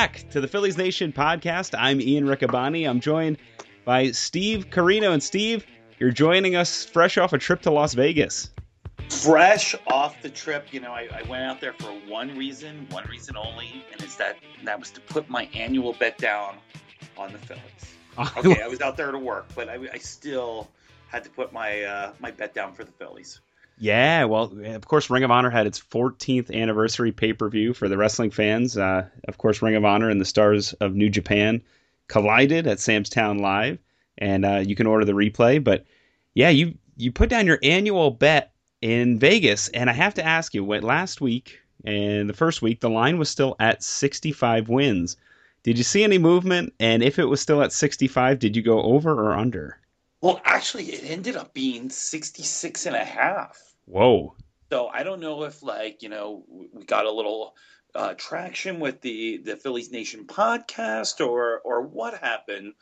back to the Phillies Nation podcast. I'm Ian Riccaboni. I'm joined by Steve Corino. And Steve, you're joining us fresh off a trip to Las Vegas. Fresh off the trip, you know, I, I went out there for one reason, one reason only, and it's that that was to put my annual bet down on the Phillies. Okay, I was out there to work, but I, I still had to put my uh, my bet down for the Phillies. Yeah, well, of course, Ring of Honor had its 14th anniversary pay per view for the wrestling fans. Uh, of course, Ring of Honor and the stars of New Japan collided at Sam's Town Live, and uh, you can order the replay. But yeah, you you put down your annual bet in Vegas, and I have to ask you, what last week and the first week, the line was still at 65 wins. Did you see any movement? And if it was still at 65, did you go over or under? Well, actually, it ended up being 66 and a half. Whoa. So I don't know if like, you know, we got a little uh, traction with the the Phillies Nation podcast or or what happened,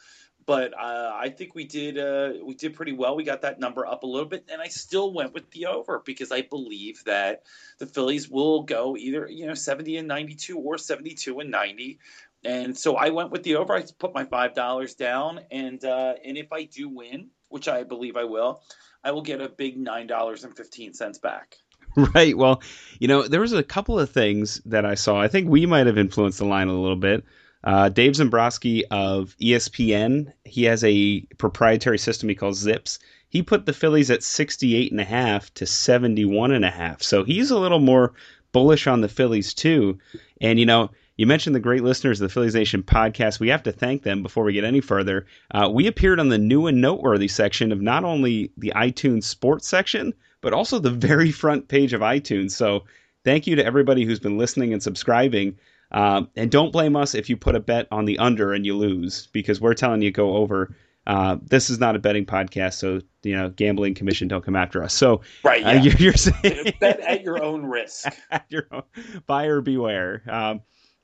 but uh, I think we did uh, we did pretty well. We got that number up a little bit, and I still went with the over because I believe that the Phillies will go either you know seventy and ninety two or seventy two and ninety. And so I went with the over. I put my five dollars down, and uh, and if I do win, which I believe I will, I will get a big nine dollars and fifteen cents back. Right. Well, you know, there was a couple of things that I saw. I think we might have influenced the line a little bit. Uh, Dave Szymborski of ESPN, he has a proprietary system he calls Zips. He put the Phillies at 68 and a half to 71 and a half. So he's a little more bullish on the Phillies too. And you know, you mentioned the great listeners of the Phillies Nation podcast. We have to thank them before we get any further. Uh, we appeared on the new and noteworthy section of not only the iTunes sports section, but also the very front page of iTunes. So thank you to everybody who's been listening and subscribing. Um, and don't blame us if you put a bet on the under and you lose, because we're telling you go over. Uh, this is not a betting podcast, so you know, gambling commission don't come after us. So, right, yeah. uh, you're, you're, saying bet at your own risk. at your own, buyer beware. Um,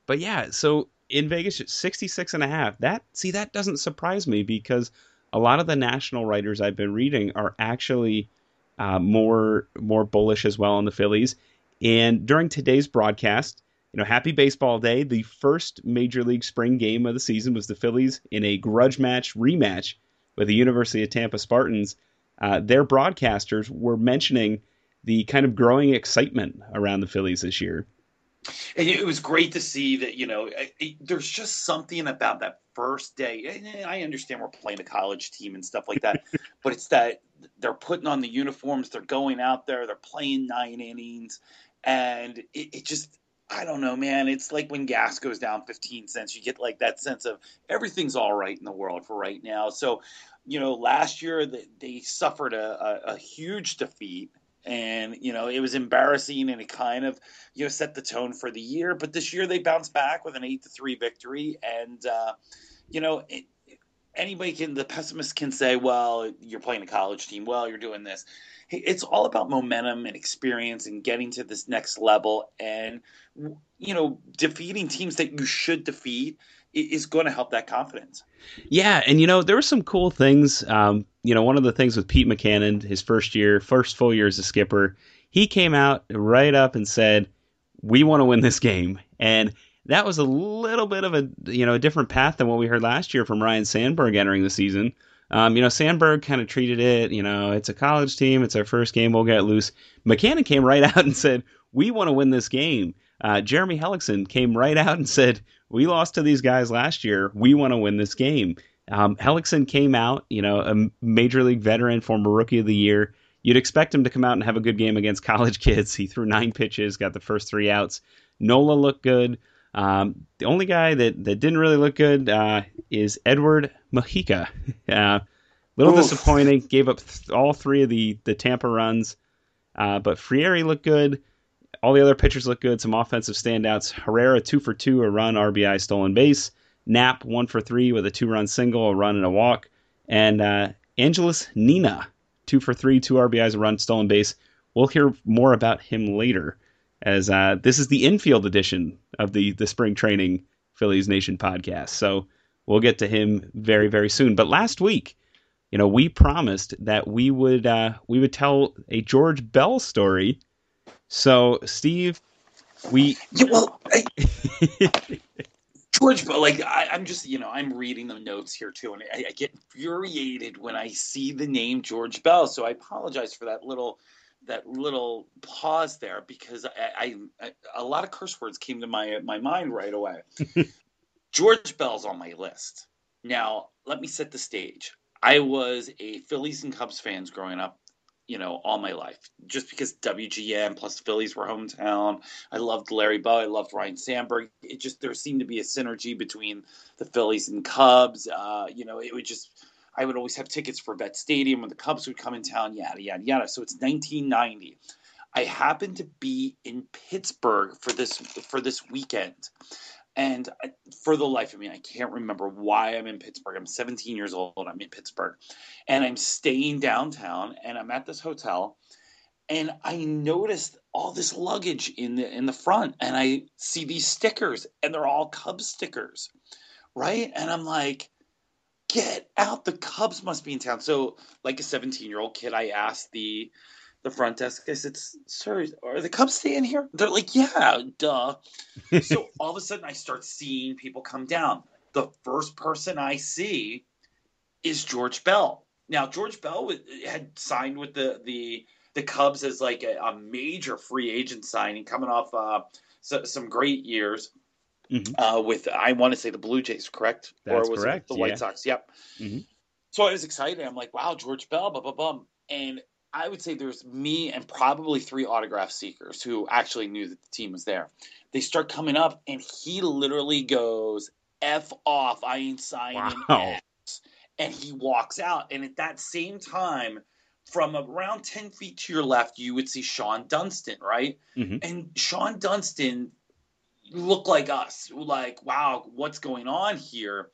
but yeah, so in Vegas, 66 and a half. That see that doesn't surprise me because a lot of the national writers I've been reading are actually uh, more more bullish as well on the Phillies. And during today's broadcast, you know, happy baseball day. The first major league spring game of the season was the Phillies in a grudge match rematch with the University of Tampa Spartans. Uh, their broadcasters were mentioning the kind of growing excitement around the Phillies this year. And it was great to see that, you know, it, there's just something about that first day. And I understand we're playing a college team and stuff like that, but it's that they're putting on the uniforms, they're going out there, they're playing nine innings, and it, it just, I don't know, man. It's like when gas goes down 15 cents, you get like that sense of everything's all right in the world for right now. So, you know, last year they, they suffered a, a, a huge defeat and you know it was embarrassing and it kind of you know set the tone for the year. But this year they bounced back with an 8 to 3 victory. And uh, you know it, anybody can the pessimist can say well you're playing a college team. Well you're doing this. It's all about momentum and experience and getting to this next level and you know defeating teams that you should defeat is going to help that confidence. Yeah, and you know there were some cool things. Um, you know, one of the things with Pete Mackanin, his first year, first full year as a skipper, he came out right up and said, "We want to win this game," and that was a little bit of a you know a different path than what we heard last year from Ryne Sandberg entering the season. Um, you know, Sandberg kind of treated it, you know, it's a college team, it's our first game, we'll get loose. Mackanin came right out and said, "We want to win this game." Uh, Jeremy Hellickson came right out and said, "We lost to these guys last year. We want to win this game." Um, Hellickson came out, you know, a major league veteran, former rookie of the year. You'd expect him to come out and have a good game against college kids. He threw nine pitches, got the first three outs. Nola looked good. Um, the only guy that, that didn't really look good uh, is Edward Mujica. Uh, little Oof. disappointing. Gave up th- all three of the the Tampa runs, uh, but Frieri looked good. All the other pitchers look good. Some offensive standouts. Herrera two for two, a run, RBI, stolen base. Knapp one for three with a two run single, a run, and a walk. And uh, Nina two for three, two RBIs, a run, stolen base. We'll hear more about him later, as uh, this is the infield edition of the the spring training Phillies Nation podcast. So we'll get to him very very soon. But last week, you know, we promised that we would uh, we would tell a George Bell story so, Steve, we yeah, well, I, George, but like I, am just you know I'm reading the notes here too, and I, I, get infuriated when I see the name George Bell. So I apologize for that little that little pause there because I, I, I a lot of curse words came to my my mind right away. George Bell's on my list. Now let me set the stage. I was a Phillies and Cubs fans growing up you know, all my life. Just because WGN plus Phillies were hometown. I loved Larry Bowa. I loved Ryne Sandberg. It just there seemed to be a synergy between the Phillies and Cubs. Uh, you know, it would just I would always have tickets for Vet Stadium when the Cubs would come in town. Yada yada yada. So it's 1990. I happened to be in Pittsburgh for this for this weekend. And for the life of me, I can't remember why I'm in Pittsburgh. I'm 17 years old. I'm in Pittsburgh. And I'm staying downtown and I'm at this hotel. And I noticed all this luggage in the in the front. And I see these stickers, and they're all Cubs stickers. Right? And I'm like, get out. The Cubs must be in town. So, like a 17 year old kid, I asked the the front desk. I said, "Sir, are the Cubs staying here?" They're like, "Yeah, duh." so all of a sudden, I start seeing people come down. The first person I see is George Bell. Now, George Bell had signed with the the the Cubs as like a, a major free agent signing, coming off uh, so, some great years. Mm-hmm. Uh, with I want to say the Blue Jays, correct? That's or was correct. it the White Sox? Yep. Mm-hmm. So I was excited. I'm like, wow, George Bell, blah blah blah. And I would say there's me and probably three autograph seekers who actually knew that the team was there. They start coming up, and he literally goes, F off, I ain't signing wow. X. And he walks out. And at that same time, from around 10 feet to your left, you would see Shawon Dunston, right? Mm-hmm. And Shawon Dunston looked like us, like, wow, what's going on here?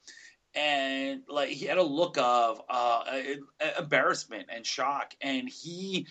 And like he had a look of uh, embarrassment and shock, and he,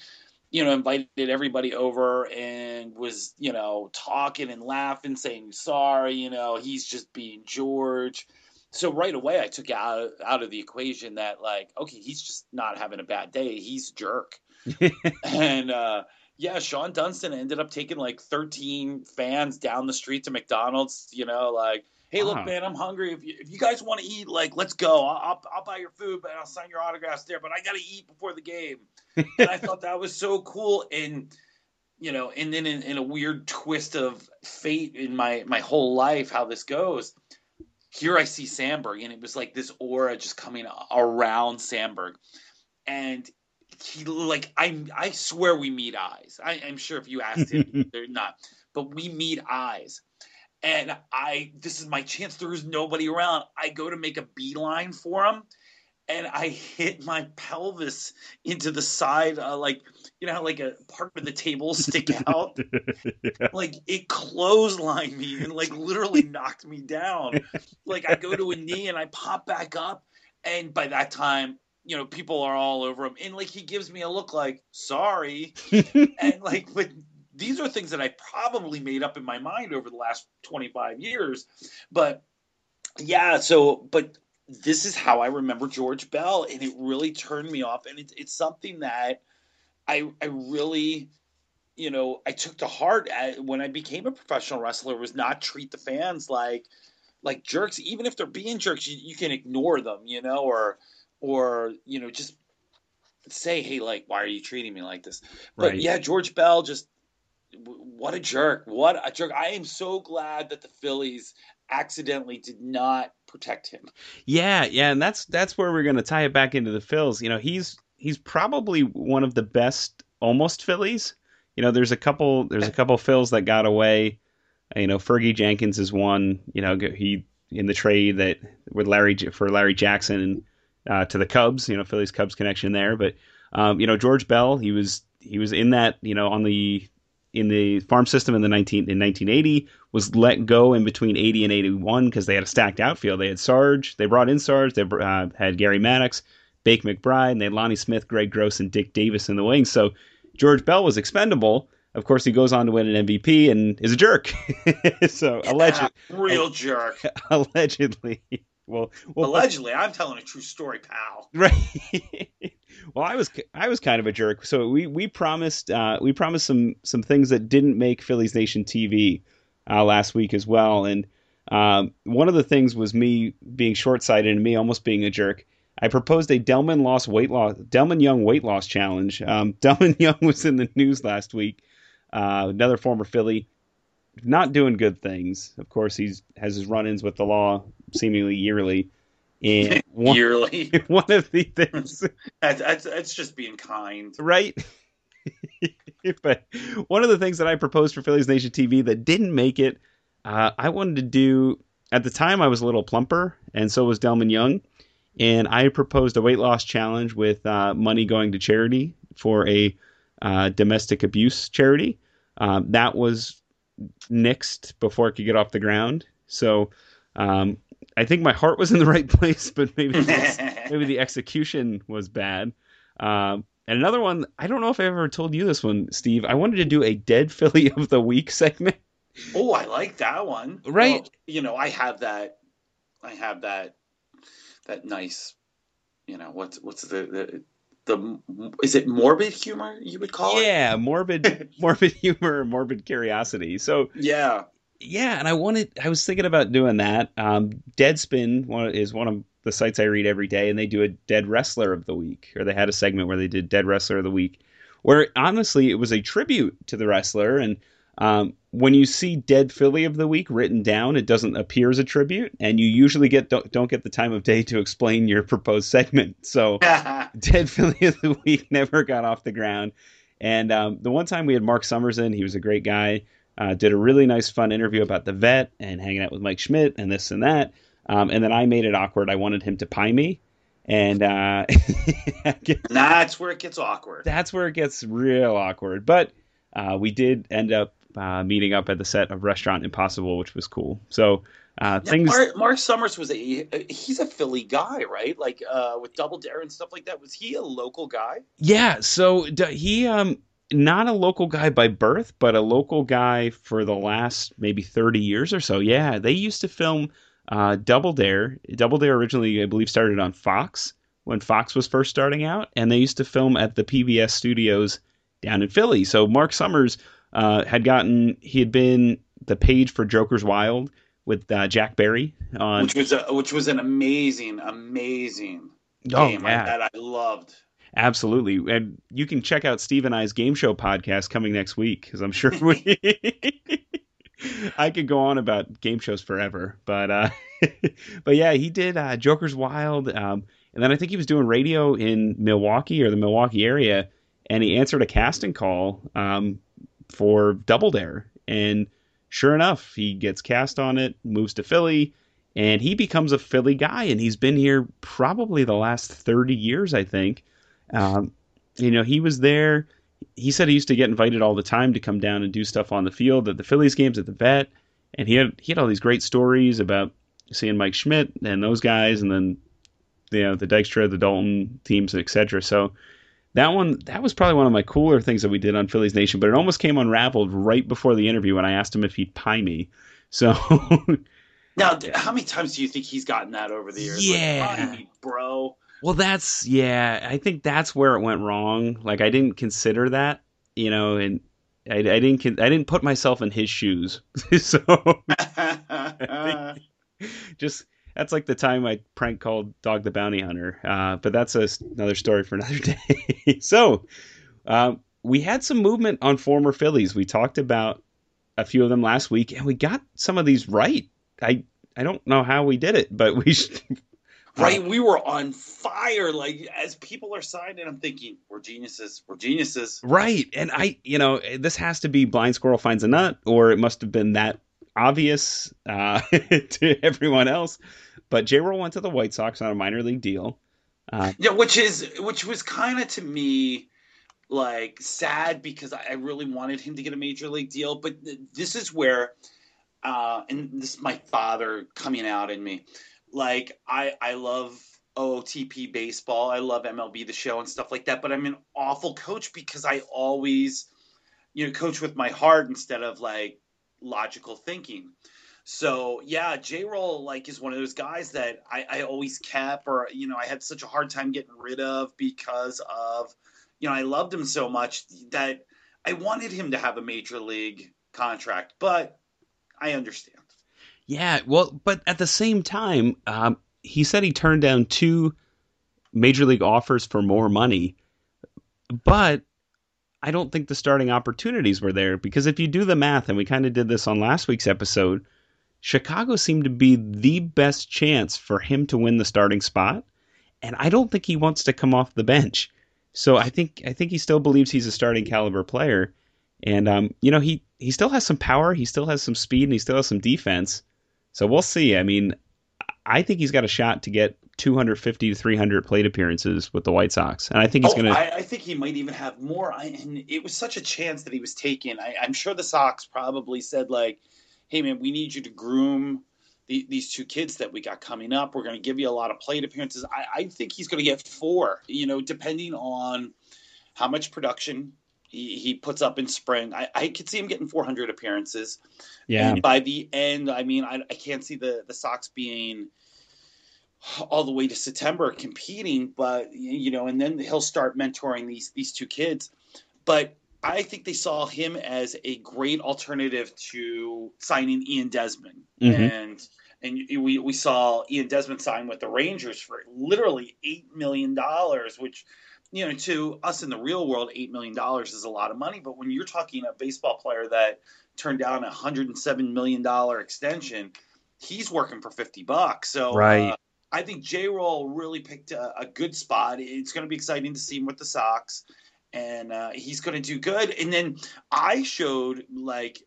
you know, invited everybody over and was, you know, talking and laughing, saying sorry. You know, he's just being George. So right away, I took out out of the equation that like, okay, he's just not having a bad day. He's jerk, and uh, yeah, Shawon Dunston ended up taking like 13 fans down the street to McDonald's. You know, like hey, look, uh-huh. man, I'm hungry. If you, if you guys want to eat, like, let's go. I'll, I'll, I'll buy your food, but I'll sign your autographs there. But I got to eat before the game. and I thought that was so cool. And, you know, and then in, in, a weird twist of fate in my, my whole life, how this goes, here I see Sandberg, and it was like this aura just coming around Sandberg. And he like I I swear we meet eyes. I, am sure if you asked him, they're not, but we meet eyes and I this is my chance. There is nobody around. I go to make a beeline for him, and I hit my pelvis into the side, uh, like you know like a part of the table stick out, yeah. like it clotheslined me and like literally knocked me down. Like I go to a knee and I pop back up, and by that time you know, people are all over him. And like he gives me a look like, sorry. and like, but these are things that I probably made up in my mind over the last 25 years. But yeah, so, but this is how I remember George Bell, and it really turned me off. And it, it's something that I, I really, you know, I took to heart at, when I became a professional wrestler was not treat the fans like, like jerks. Even if they're being jerks, you, you can ignore them, you know, or, or, you know, just say, hey, like, why are you treating me like this? But right. yeah, George Bell just what a jerk. What a jerk. I am so glad that the Phillies accidentally did not protect him. Yeah, yeah, and that's that's where we're going to tie it back into the Phils. You know, he's he's probably one of the best almost Phillies. You know, there's a couple there's a couple Phils that got away. You know, Fergie Jenkins is one. You know, he in the trade that with Larry for Larry Jackson uh, to the Cubs. You know, Phillies Cubs connection there. But um, you know, George Bell, he was he was in that. You know, on the in the farm system in the 19 in 1980 was let go in between 80 and 81 because they had a stacked outfield. They had Sarge, they brought in Sarge, they uh, had Gary Maddox, Bake McBride, and they had Lonnie Smith, Greg Gross, and Dick Davis in the wings. So George Bell was expendable. Of course, he goes on to win an MVP and is a jerk. so allegedly, real jerk. Allegedly. Well, well, allegedly, I'm telling a true story, pal. Right. Well, I was I was kind of a jerk. So we we promised uh, we promised some some things that didn't make Phillies Nation TV uh, last week as well, and Um, one of the things was me being short sighted and me almost being a jerk. I proposed a Delmon loss weight loss Delmon Young weight loss challenge. Um, Delmon Young was in the news last week. Uh, another former Philly, not doing good things. Of course, he's has his run-ins with the law seemingly yearly. And one, yearly, one of the things that's, that's, that's just being kind, right? but one of the things that I proposed for Phillies Nation TV that didn't make it, uh, I wanted to do. At the time, I was a little plumper, and so was Delmon Young. And I proposed a weight loss challenge with uh, money going to charity for a uh, domestic abuse charity. Um, that was nixed before it could get off the ground. So um, I think my heart was in the right place, but maybe maybe the execution was bad. Um, and another one, I don't know if I ever told you this one, Steve. I wanted to do a dead Philly of the week segment. Oh, I like that one. Right. Well, you know, I have that. I have that. That nice. You know what's what's the, the the is it morbid humor you would call it? Yeah, morbid morbid humor, morbid curiosity. So yeah, yeah, and I wanted I was thinking about doing that. Um, Deadspin one is one of the sites I read every day, and they do a Dead Wrestler of the Week, or they had a segment where they did Dead Wrestler of the Week, where honestly it was a tribute to the wrestler. And um, when you see Dead Philly of the Week written down, it doesn't appear as a tribute, and you usually get don't, don't get the time of day to explain your proposed segment. So Dead Philly of the Week never got off the ground. And um, the one time we had Marc Summers in, he was a great guy. Uh, did a really nice, fun interview about the vet and hanging out with Mike Schmidt and this and that. Um, and then I made it awkward. I wanted him to pie me. And uh, that's where it gets awkward. That's where it gets real awkward. But uh, we did end up uh, meeting up at the set of Restaurant Impossible, which was cool. So uh, yeah, things. Marc, Marc, Summers was a he's a Philly guy, right? Like uh, with Double Dare and stuff like that. Was he a local guy? Yeah. So he um not a local guy by birth, but a local guy for the last maybe thirty years or so. Yeah, they used to film uh, Double Dare. Double Dare originally, I believe, started on Fox when Fox was first starting out, and they used to film at the PBS studios down in Philly. So Marc Summers uh, had gotten he had been the page for Joker's Wild with uh, Jack Barry on, which was a, which was an amazing, amazing oh, game yeah. that I loved. Absolutely, and you can check out Steve and I's game show podcast coming next week because I'm sure we. I could go on about game shows forever, but uh, but yeah, he did uh, Joker's Wild, um, and then I think he was doing radio in Milwaukee or the Milwaukee area, and he answered a casting call um, for Double Dare, and sure enough, he gets cast on it, moves to Philly, and he becomes a Philly guy, and he's been here probably the last thirty years, I think. Um, you know, he was there he said he used to get invited all the time to come down and do stuff on the field at the Phillies games at the vet, and he had he had all these great stories about seeing Mike Schmidt and those guys, and then you know the Dykstra, the Daulton teams, etc. So that one that was probably one of my cooler things that we did on Phillies Nation, but it almost came unraveled right before the interview when I asked him if he'd pie me. So now, how many times do you think he's gotten that over the years? Yeah, like, me, bro. Well, that's yeah. I think that's where it went wrong. Like I didn't consider that, you know, and I, I didn't I didn't put myself in his shoes. so just that's like the time I prank called Dog the Bounty Hunter. Uh, but that's a, another story for another day. so um, we had some movement on former Phillies. We talked about a few of them last week, and we got some of these right. I I don't know how we did it, but we right? We were on fire. Like as people are signing, I'm thinking we're geniuses. We're geniuses. Right. And I, you know, this has to be blind squirrel finds a nut, or it must have been that obvious uh, to everyone else. But J. Roll went to the White Sox on a minor league deal. Uh, yeah, which is which was kind of to me like sad because I really wanted him to get a major league deal. But this is where, uh, and this is my father coming out in me like I I love OOTP baseball. I love MLB the show and stuff like that, but I'm an awful coach because I always you know coach with my heart instead of like logical thinking. So yeah, J Roll like is one of those guys that I, I always kept or you know I had such a hard time getting rid of because of you know I loved him so much that I wanted him to have a major league contract, but I understand. Yeah, well, but at the same time, um, he said he turned down two major league offers for more money, but I don't think the starting opportunities were there because if you do the math, and we kind of did this on last week's episode, Chicago seemed to be the best chance for him to win the starting spot, and I don't think he wants to come off the bench. So I think I think he still believes he's a starting caliber player, and um, you know he he still has some power, he still has some speed, and he still has some defense. So we'll see. I mean, I think he's got a shot to get 250 to 300 plate appearances with the White Sox, and I think he's Oh, going to. I, I think he might even have more. I, and it was such a chance that he was taken. I, I'm sure the Sox probably said like, "Hey man, we need you to groom the, these two kids that we got coming up. We're going to give you a lot of plate appearances." I, I think he's going to get four. You know, depending on how much production he, he puts up in spring. I, I could see him getting 400 appearances. Yeah, And by the end, I mean, I, I can't see the, the Sox being all the way to September competing, but you know, and then he'll start mentoring these these two kids. But I think they saw him as a great alternative to signing Ian Desmond, Mhm. and and we we saw Ian Desmond sign with the Rangers for literally eight million dollars, which you know to us in the real world, eight million dollars is a lot of money. But when you're talking a baseball player that turned down a hundred and seven million dollar extension, he's working for fifty bucks. So Right. uh, I think J. Roll really picked a, a good spot. It's going to be exciting to see him with the Sox, and uh, he's going to do good. And then I showed like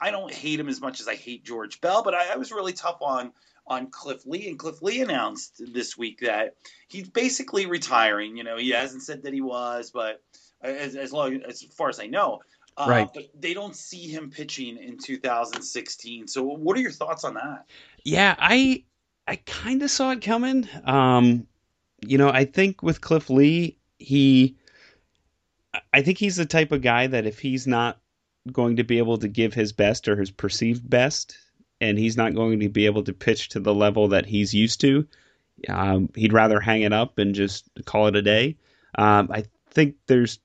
I don't hate him as much as I hate George Bell, but I, I was really tough on on Cliff Lee, and Cliff Lee announced this week that he's basically retiring. You know, he hasn't said that he was, but as, as long as far as I know. Uh, Right. But they don't see him pitching in 2016. So, what are your thoughts on that? Yeah, I I kind of saw it coming. Um, you know, I think with Cliff Lee, he I think he's the type of guy that if he's not going to be able to give his best or his perceived best, and he's not going to be able to pitch to the level that he's used to, um, he'd rather hang it up and just call it a day. Um, I think there's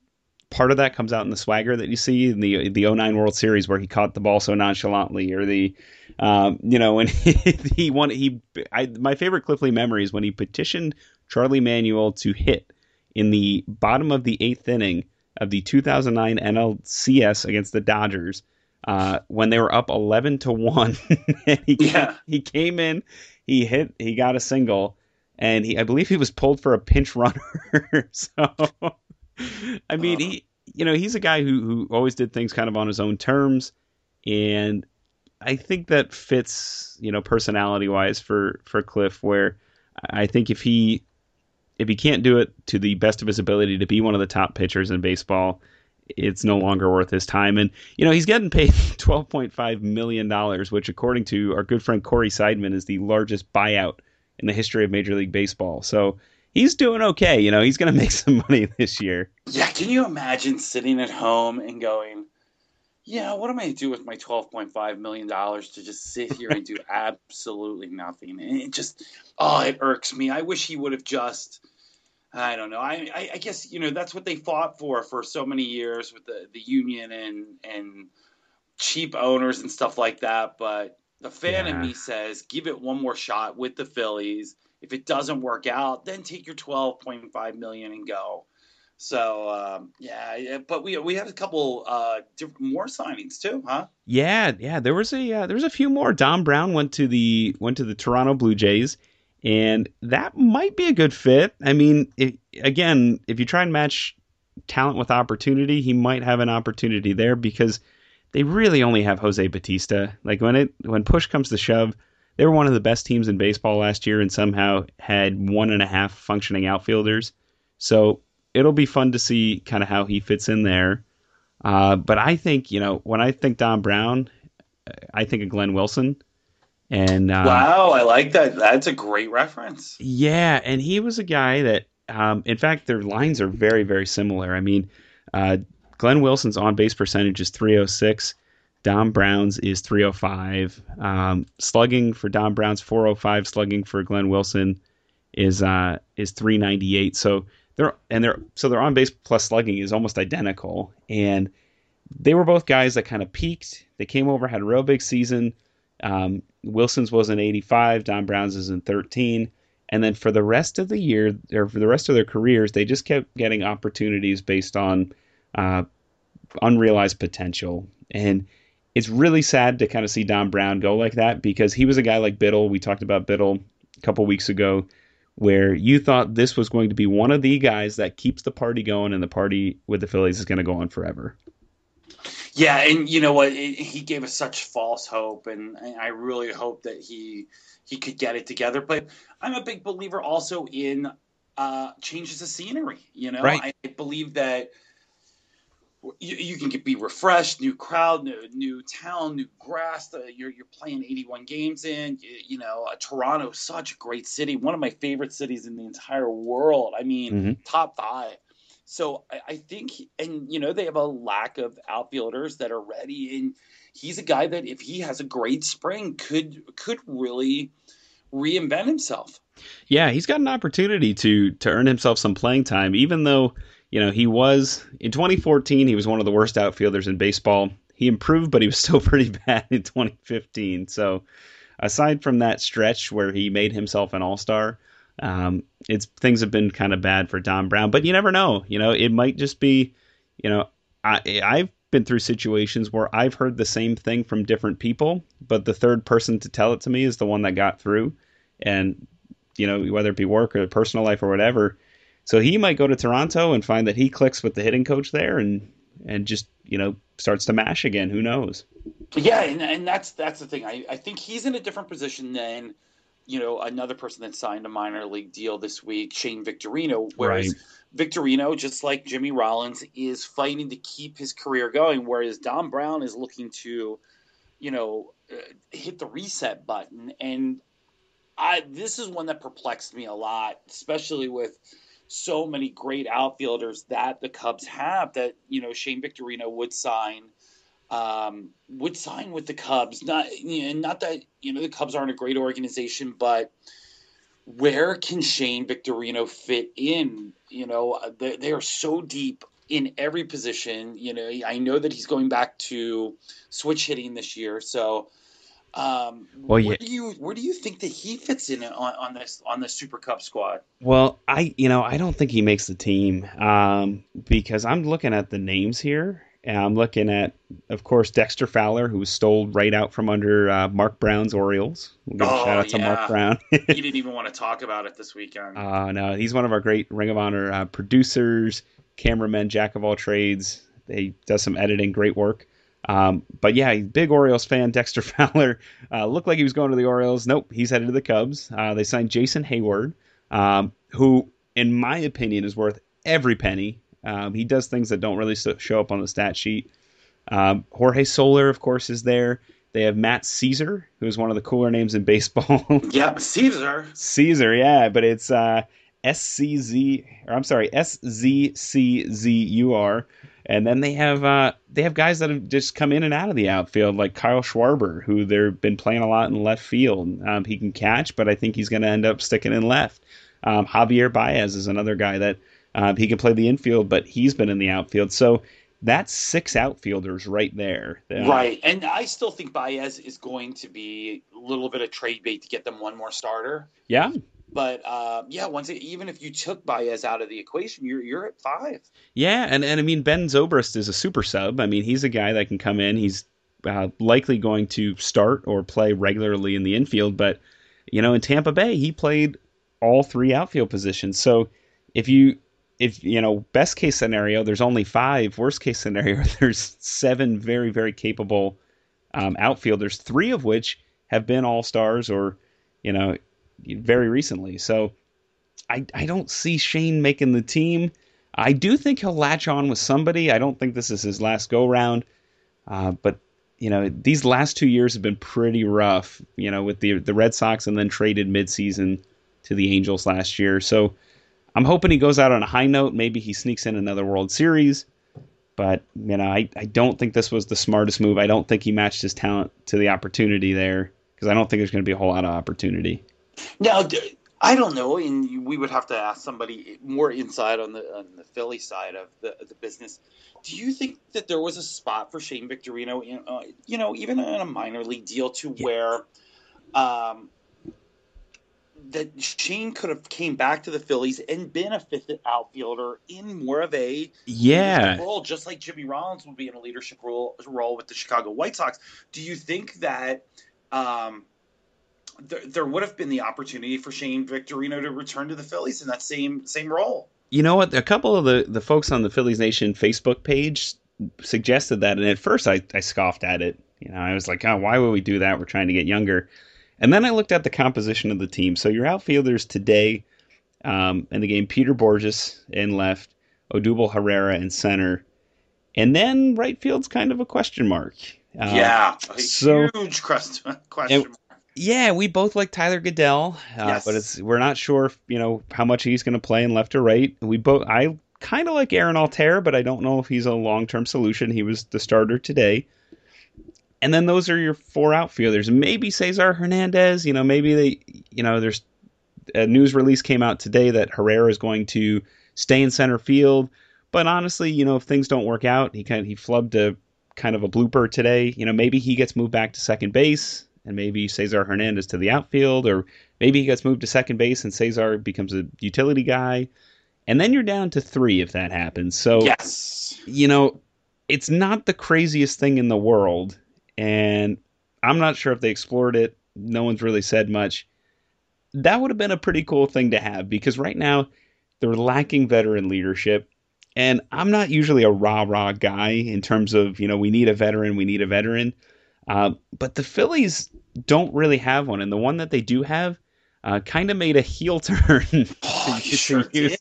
part of that comes out in the swagger that you see in the the 09 World Series where he caught the ball so nonchalantly, or the um, you know when he, he won he I, my favorite Cliff Lee memory is when he petitioned Charlie Manuel to hit in the bottom of the eighth inning of the 2009 NLCS against the Dodgers uh, when they were up 11 to one. he Yeah. he came in, he hit, he got a single, and he I believe he was pulled for a pinch runner. so I mean he you know he's a guy who who always did things kind of on his own terms, and I think that fits you know personality wise for for Cliff where I think if he if he can't do it to the best of his ability to be one of the top pitchers in baseball, it's no longer worth his time. And you know he's getting paid twelve point five million dollars, which according to our good friend Corey Seidman is the largest buyout in the history of Major League Baseball. So he's doing okay. You know he's going to make some money this year. Yeah, can you imagine sitting at home and going, yeah, what am I going to do with my $12.5 million to just sit here and do absolutely nothing? And it just, oh, it irks me. I wish he would have just, I don't know. I, I, I guess, you know, that's what they fought for for so many years with the, the union and, and cheap owners and stuff like that. But the fan in me says, give it one more shot with the Phillies. If it doesn't work out, then take your 12.5 million and go. So um, yeah, yeah, but we we had a couple uh, different, more signings too, huh? Yeah, yeah. There was a uh, there was a few more. Dom Brown went to the went to the Toronto Blue Jays, and that might be a good fit. I mean, if, again, if you try and match talent with opportunity, he might have an opportunity there because they really only have Jose Bautista. Like when it when push comes to shove, they were one of the best teams in baseball last year, and somehow had one and a half functioning outfielders. So it'll be fun to see kind of how he fits in there. Uh, but I think you know when I think Dom Brown, I think of Glenn Wilson, and um, wow, I like that. That's a great reference. yeah, and he was a guy that, um, in fact, their lines are very very similar. I mean, uh, Glenn Wilson's on base percentage is 306. Dom Brown's is 305. Um, slugging for Dom Brown's 405. Slugging for Glenn Wilson is uh, is 398. So they're and they're so their on base plus slugging is almost identical. And they were both guys that kind of peaked. They came over, had a real big season, Um, Wilson's was in 85, Dom Brown's is in 13. And then for the rest of the year, or for the rest of their careers, they just kept getting opportunities based on uh, unrealized potential. And it's really sad to kind of see Dom Brown go like that because he was a guy like Biddle. We talked about Biddle a couple weeks ago, where you thought this was going to be one of the guys that keeps the party going, and the party with the Phillies is going to go on forever. Yeah, and you know what? It, he gave us such false hope, and, and I really hope that he he could get it together. But I'm a big believer also in uh, changes of scenery. You know, right. I believe that you, you can get, be refreshed, new crowd, new, new town, new grass. Uh, you're, you're playing 81 games in. You, you know, uh, Toronto, such a great city, one of my favorite cities in the entire world. I mean, mm-hmm. top five. So I, I think, and you know, they have a lack of outfielders that are ready, and he's a guy that if he has a great spring, could could really reinvent himself. Yeah, he's got an opportunity to to earn himself some playing time, even though you know, he was in 2014, he was one of the worst outfielders in baseball. He improved, but he was still pretty bad in 2015. So, aside from that stretch where he made himself an all star, um, it's things have been kind of bad for Dom Brown. But you never know. You know, it might just be, you know, I I've been through situations where I've heard the same thing from different people, but the third person to tell it to me is the one that got through. And you know, whether it be work or personal life or whatever, so he might go to Toronto and find that he clicks with the hitting coach there and and just you know starts to mash again. Who knows? Yeah, and, and that's that's the thing. I, I think he's in a different position than you know another person that signed a minor league deal this week, Shane Victorino. Whereas right. Victorino, just like Jimmy Rollins, is fighting to keep his career going, whereas Dom Brown is looking to, you know, uh, hit the reset button. And I this is one that perplexed me a lot, especially with so many great outfielders that the Cubs have that you know Shane Victorino would sign um, would sign with the Cubs. Not you know, not that you know the Cubs aren't a great organization, but where can Shane Victorino fit in? You know they, they are so deep in every position. You know I know that he's going back to switch hitting this year, so um, well, where yeah. do you where do you think that he fits in on, on this on the Super Cup squad? Well, I you know I don't think he makes the team um, because I'm looking at the names here. And I'm looking at, of course, Dexter Fowler, who was stole right out from under uh, Mark Brown's Orioles. We'll give oh, a shout out yeah. to Mark Brown. he didn't even want to talk about it this weekend. Uh, no, he's one of our great Ring of Honor uh, producers, cameramen, jack of all trades. He does some editing, great work. Um, but yeah, big Orioles fan. Dexter Fowler uh, looked like he was going to the Orioles. Nope, he's headed to the Cubs. Uh, they signed Jason Heyward, um, who, in my opinion, is worth every penny. Um, he does things that don't really show up on the stat sheet. Um, Jorge Soler, of course, is there. They have Matt Szczur, who's one of the cooler names in baseball. yep, Caesar. Caesar, yeah, but it's uh, S C Z, or I'm sorry, S Z C Z U R. And then they have uh, they have guys that have just come in and out of the outfield, like Kyle Schwarber, who they've been playing a lot in left field. Um, he can catch, but I think he's going to end up sticking in left. Um, Javier Baez is another guy that uh, he can play the infield, but he's been in the outfield. So that's six outfielders right there. Uh, right, and I still think Baez is going to be a little bit of trade bait to get them one more starter. Yeah, but uh, yeah, once it, even if you took Baez out of the equation, you're you're at five. Yeah, and and I mean Ben Zobrist is a super sub. I mean he's a guy that can come in. He's uh, likely going to start or play regularly in the infield, but you know in Tampa Bay he played all three outfield positions. So if you if you know best case scenario, there's only five. Worst case scenario, there's seven very very capable um, outfielders, three of which have been all stars or you know very recently. So I, I don't see Shane making the team. I do think he'll latch on with somebody. I don't think this is his last go round. Uh, but you know, these last two years have been pretty rough. You know, with the the Red Sox and then traded midseason to the Angels last year. So I'm hoping he goes out on a high note. Maybe he sneaks in another World Series. But you know, I, I don't think this was the smartest move. I don't think he matched his talent to the opportunity there because I don't think there's going to be a whole lot of opportunity. Now, I don't know, and we would have to ask somebody more inside on the on the Philly side of the the business. Do you think that there was a spot for Shane Victorino, in, uh, you know, even in a minor league deal, to yeah. where um, that Shane could have came back to the Phillies and been a fifth outfielder in more of a yeah role, just like Jimmy Rollins would be in a leadership role role with the Chicago White Sox. Do you think that? Um, there, there would have been the opportunity for Shane Victorino to return to the Phillies in that same same role. You know what? A couple of the, the folks on the Phillies Nation Facebook page suggested that, and at first I, I scoffed at it. You know, I was like, oh, why would we do that? We're trying to get younger. And then I looked at the composition of the team. So your outfielders today um, in the game, Peter Bourjos in left, Odubel Herrera in center, and then right field's kind of a question mark. Uh, yeah, a so, huge question, question mark yeah, we both like Tyler Goeddel, uh, yes. but it's we're not sure, if, you know, how much he's going to play in left or right. We both I kind of like Aaron Altherr, but I don't know if he's a long term solution. He was the starter today. And then those are your four outfielders. Maybe Cesar Hernandez. You know, maybe they. You know, there's a news release came out today that Herrera is going to stay in center field. But honestly, you know, if things don't work out, he kind of, he flubbed a kind of a blooper today. You know, maybe he gets moved back to second base and maybe Cesar Hernandez to the outfield, or maybe he gets moved to second base and Cesar becomes a utility guy. And then you're down to three if that happens. So, yes. you know, it's not the craziest thing in the world. And I'm not sure if they explored it. No one's really said much. That would have been a pretty cool thing to have because right now they're lacking veteran leadership. And I'm not usually a rah rah guy in terms of, you know, we need a veteran, we need a veteran. Uh, but the Phillies don't really have one, and the one that they do have uh, kind of made a heel turn to, oh, to, sure use,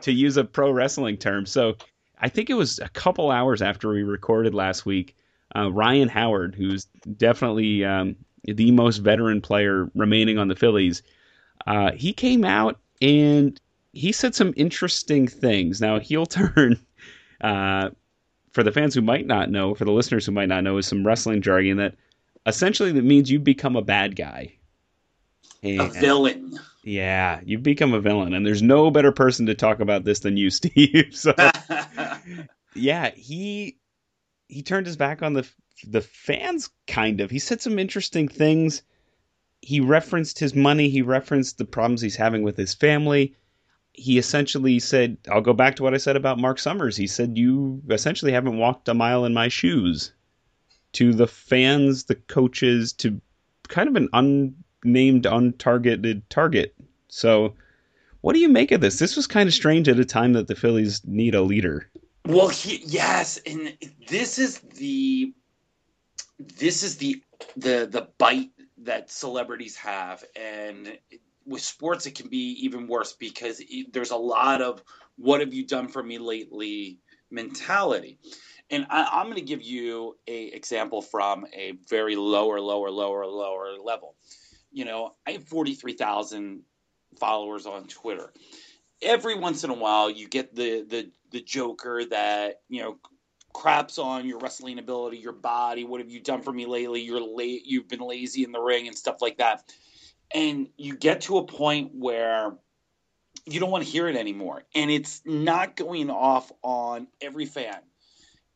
to, use, a pro wrestling term. So I think it was a couple hours after we recorded last week. Uh, Ryan Howard, who's definitely um, the most veteran player remaining on the Phillies, uh, he came out and he said some interesting things. Now, heel turn uh, for the fans who might not know, for the listeners who might not know, is some wrestling jargon that essentially that means you become a bad guy. And, a villain. Yeah, you've become a villain, and there's no better person to talk about this than you, Steve. So, yeah, he he turned his back on the the fans, kind of. He said some interesting things. He referenced his money. He referenced the problems he's having with his family he essentially said, I'll go back to what I said about Marc Summers. He said, You essentially haven't walked a mile in my shoes. To the fans, the coaches, to kind of an unnamed, untargeted target. So, what do you make of this? This was kind of strange at a time that the Phillies need a leader. Well, he, yes, and this is the this is the the the bite that celebrities have, and with sports it can be even worse because there's a lot of what have you done for me lately mentality. And I, am going to give you a example from a very lower lower lower lower level. You know i have 43000 followers on twitter. Every once in a while you get the the the joker that you know craps on your wrestling ability your body what have you done for me lately? You're late you've been lazy in the ring and stuff like that. And you get to a point where you don't want to hear it anymore. And it's not going off on every fan.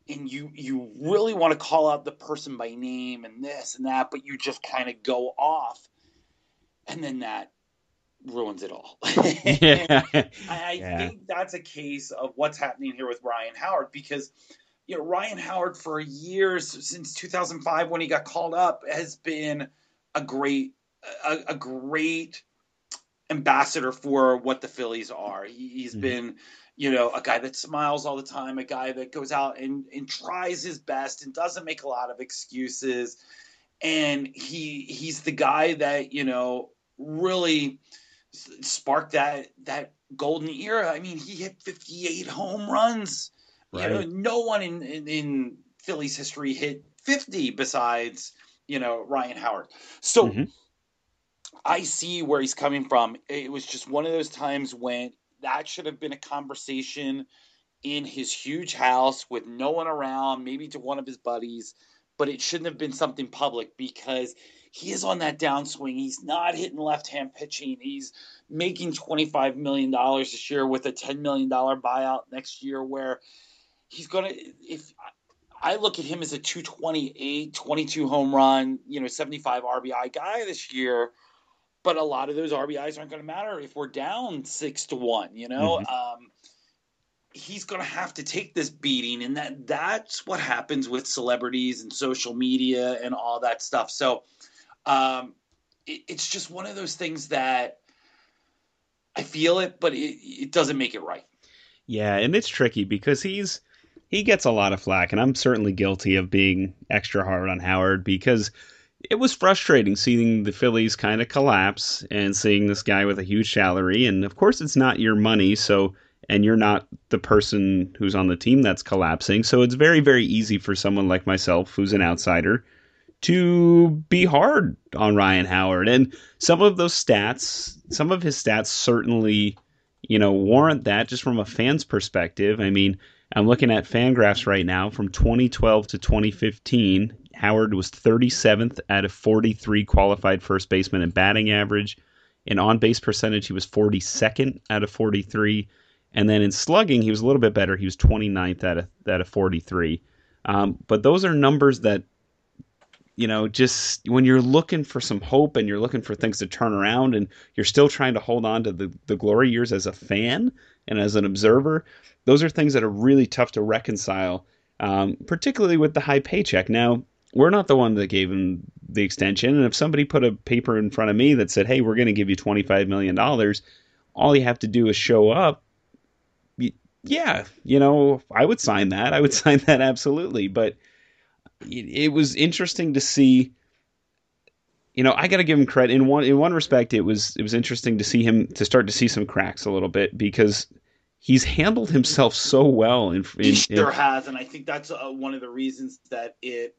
And you you really want to call out the person by name and this and that but you just kind of go off. And then that ruins it all yeah. I, I yeah. think that's a case of what's happening here with ryan howard because you know ryan howard for years since 2005 when he got called up has been a great a, a great ambassador for what the Phillies are. He, has mm-hmm. been, you know, a guy that smiles all the time, a guy that goes out and, and tries his best and doesn't make a lot of excuses. And he he's the guy that, you know, really sparked that that golden era. I mean, he hit 58 home runs. Right. You know, no one in, in, in Phillies history hit 50 besides, you know, Ryan Howard. So mm-hmm I see where he's coming from. It was just one of those times when that should have been a conversation in his huge house with no one around, maybe to one of his buddies. but it shouldn't have been something public because he is on that downswing. He's not hitting left hand pitching. He's making $25 million this year with a $10 million buyout next year where he's going to, if I look at him as a 228, 22 home run, you know, 75 RBI guy this year. But a lot of those RBIs aren't going to matter if we're down six to one, you know? Mm-hmm. Um, he's going to have to take this beating and that that's what happens with celebrities and social media and all that stuff so um, it, it's just one of those things that i feel it but it, it doesn't make it right yeah and it's tricky because he's he gets a lot of flack and i'm certainly guilty of being extra hard on howard because it was frustrating seeing the Phillies kind of collapse and seeing this guy with a huge salary. And of course, it's not your money, so and you're not the person who's on the team that's collapsing. So it's very, very easy for someone like myself, who's an outsider, to be hard on Ryan Howard. And some of those stats, some of his stats certainly, you know, warrant that just from a fan's perspective. I mean, I'm looking at Fangraphs right now from 2012 to 2015. Howard was 37th out of 43 qualified first basemen in batting average. In on base percentage, he was 42nd out of 43. And then in slugging, he was a little bit better. He was 29th out of, out of 43. Um, but those are numbers that, you know, just when you're looking for some hope and you're looking for things to turn around and you're still trying to hold on to the, the glory years as a fan and as an observer, those are things that are really tough to reconcile, um, particularly with the high paycheck. Now, we're not the one that gave him the extension. And if somebody put a paper in front of me that said, hey, we're going to give you $25 million, all you have to do is show up yeah, you know, I would sign that. I would sign that absolutely. But it, it was interesting to see. You know, I got to give him credit in one in one respect. It was it was interesting to see him to start to see some cracks a little bit because he's handled himself so well. In, in, he sure in, has, and I think that's uh, one of the reasons that it,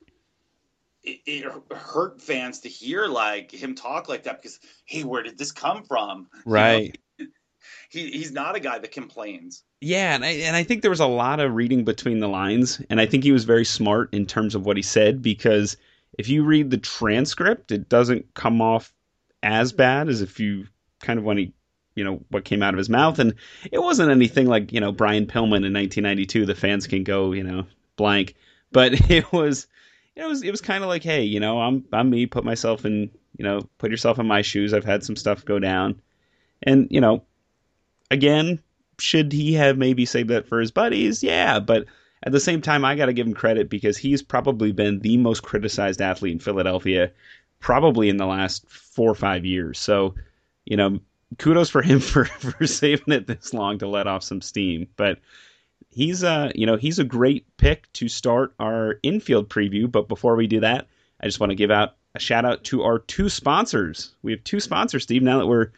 it it hurt fans to hear like him talk like that because hey, where did this come from? Right. He he's not a guy that complains. Yeah, and I and I think there was a lot of reading between the lines, and I think he was very smart in terms of what he said because if you read the transcript, it doesn't come off as bad as if you kind of when he you know what came out of his mouth and it wasn't anything like you know Brian Pillman in 1992 the fans can go you know blank. But it was it was it was kind of like hey you know I'm I'm me put myself in you know put yourself in my shoes. I've had some stuff go down. And you know again should he have maybe saved that for his buddies? Yeah, but at the same time, I got to give him credit because he's probably been the most criticized athlete in Philadelphia, probably in the last four or five years. So, you know, kudos for him for, for saving it this long to let off some steam. But he's a, you know he's a great pick to start our infield preview. But before we do that, I just want to give out a shout out to our two sponsors. We have two sponsors, Steve. Now that we're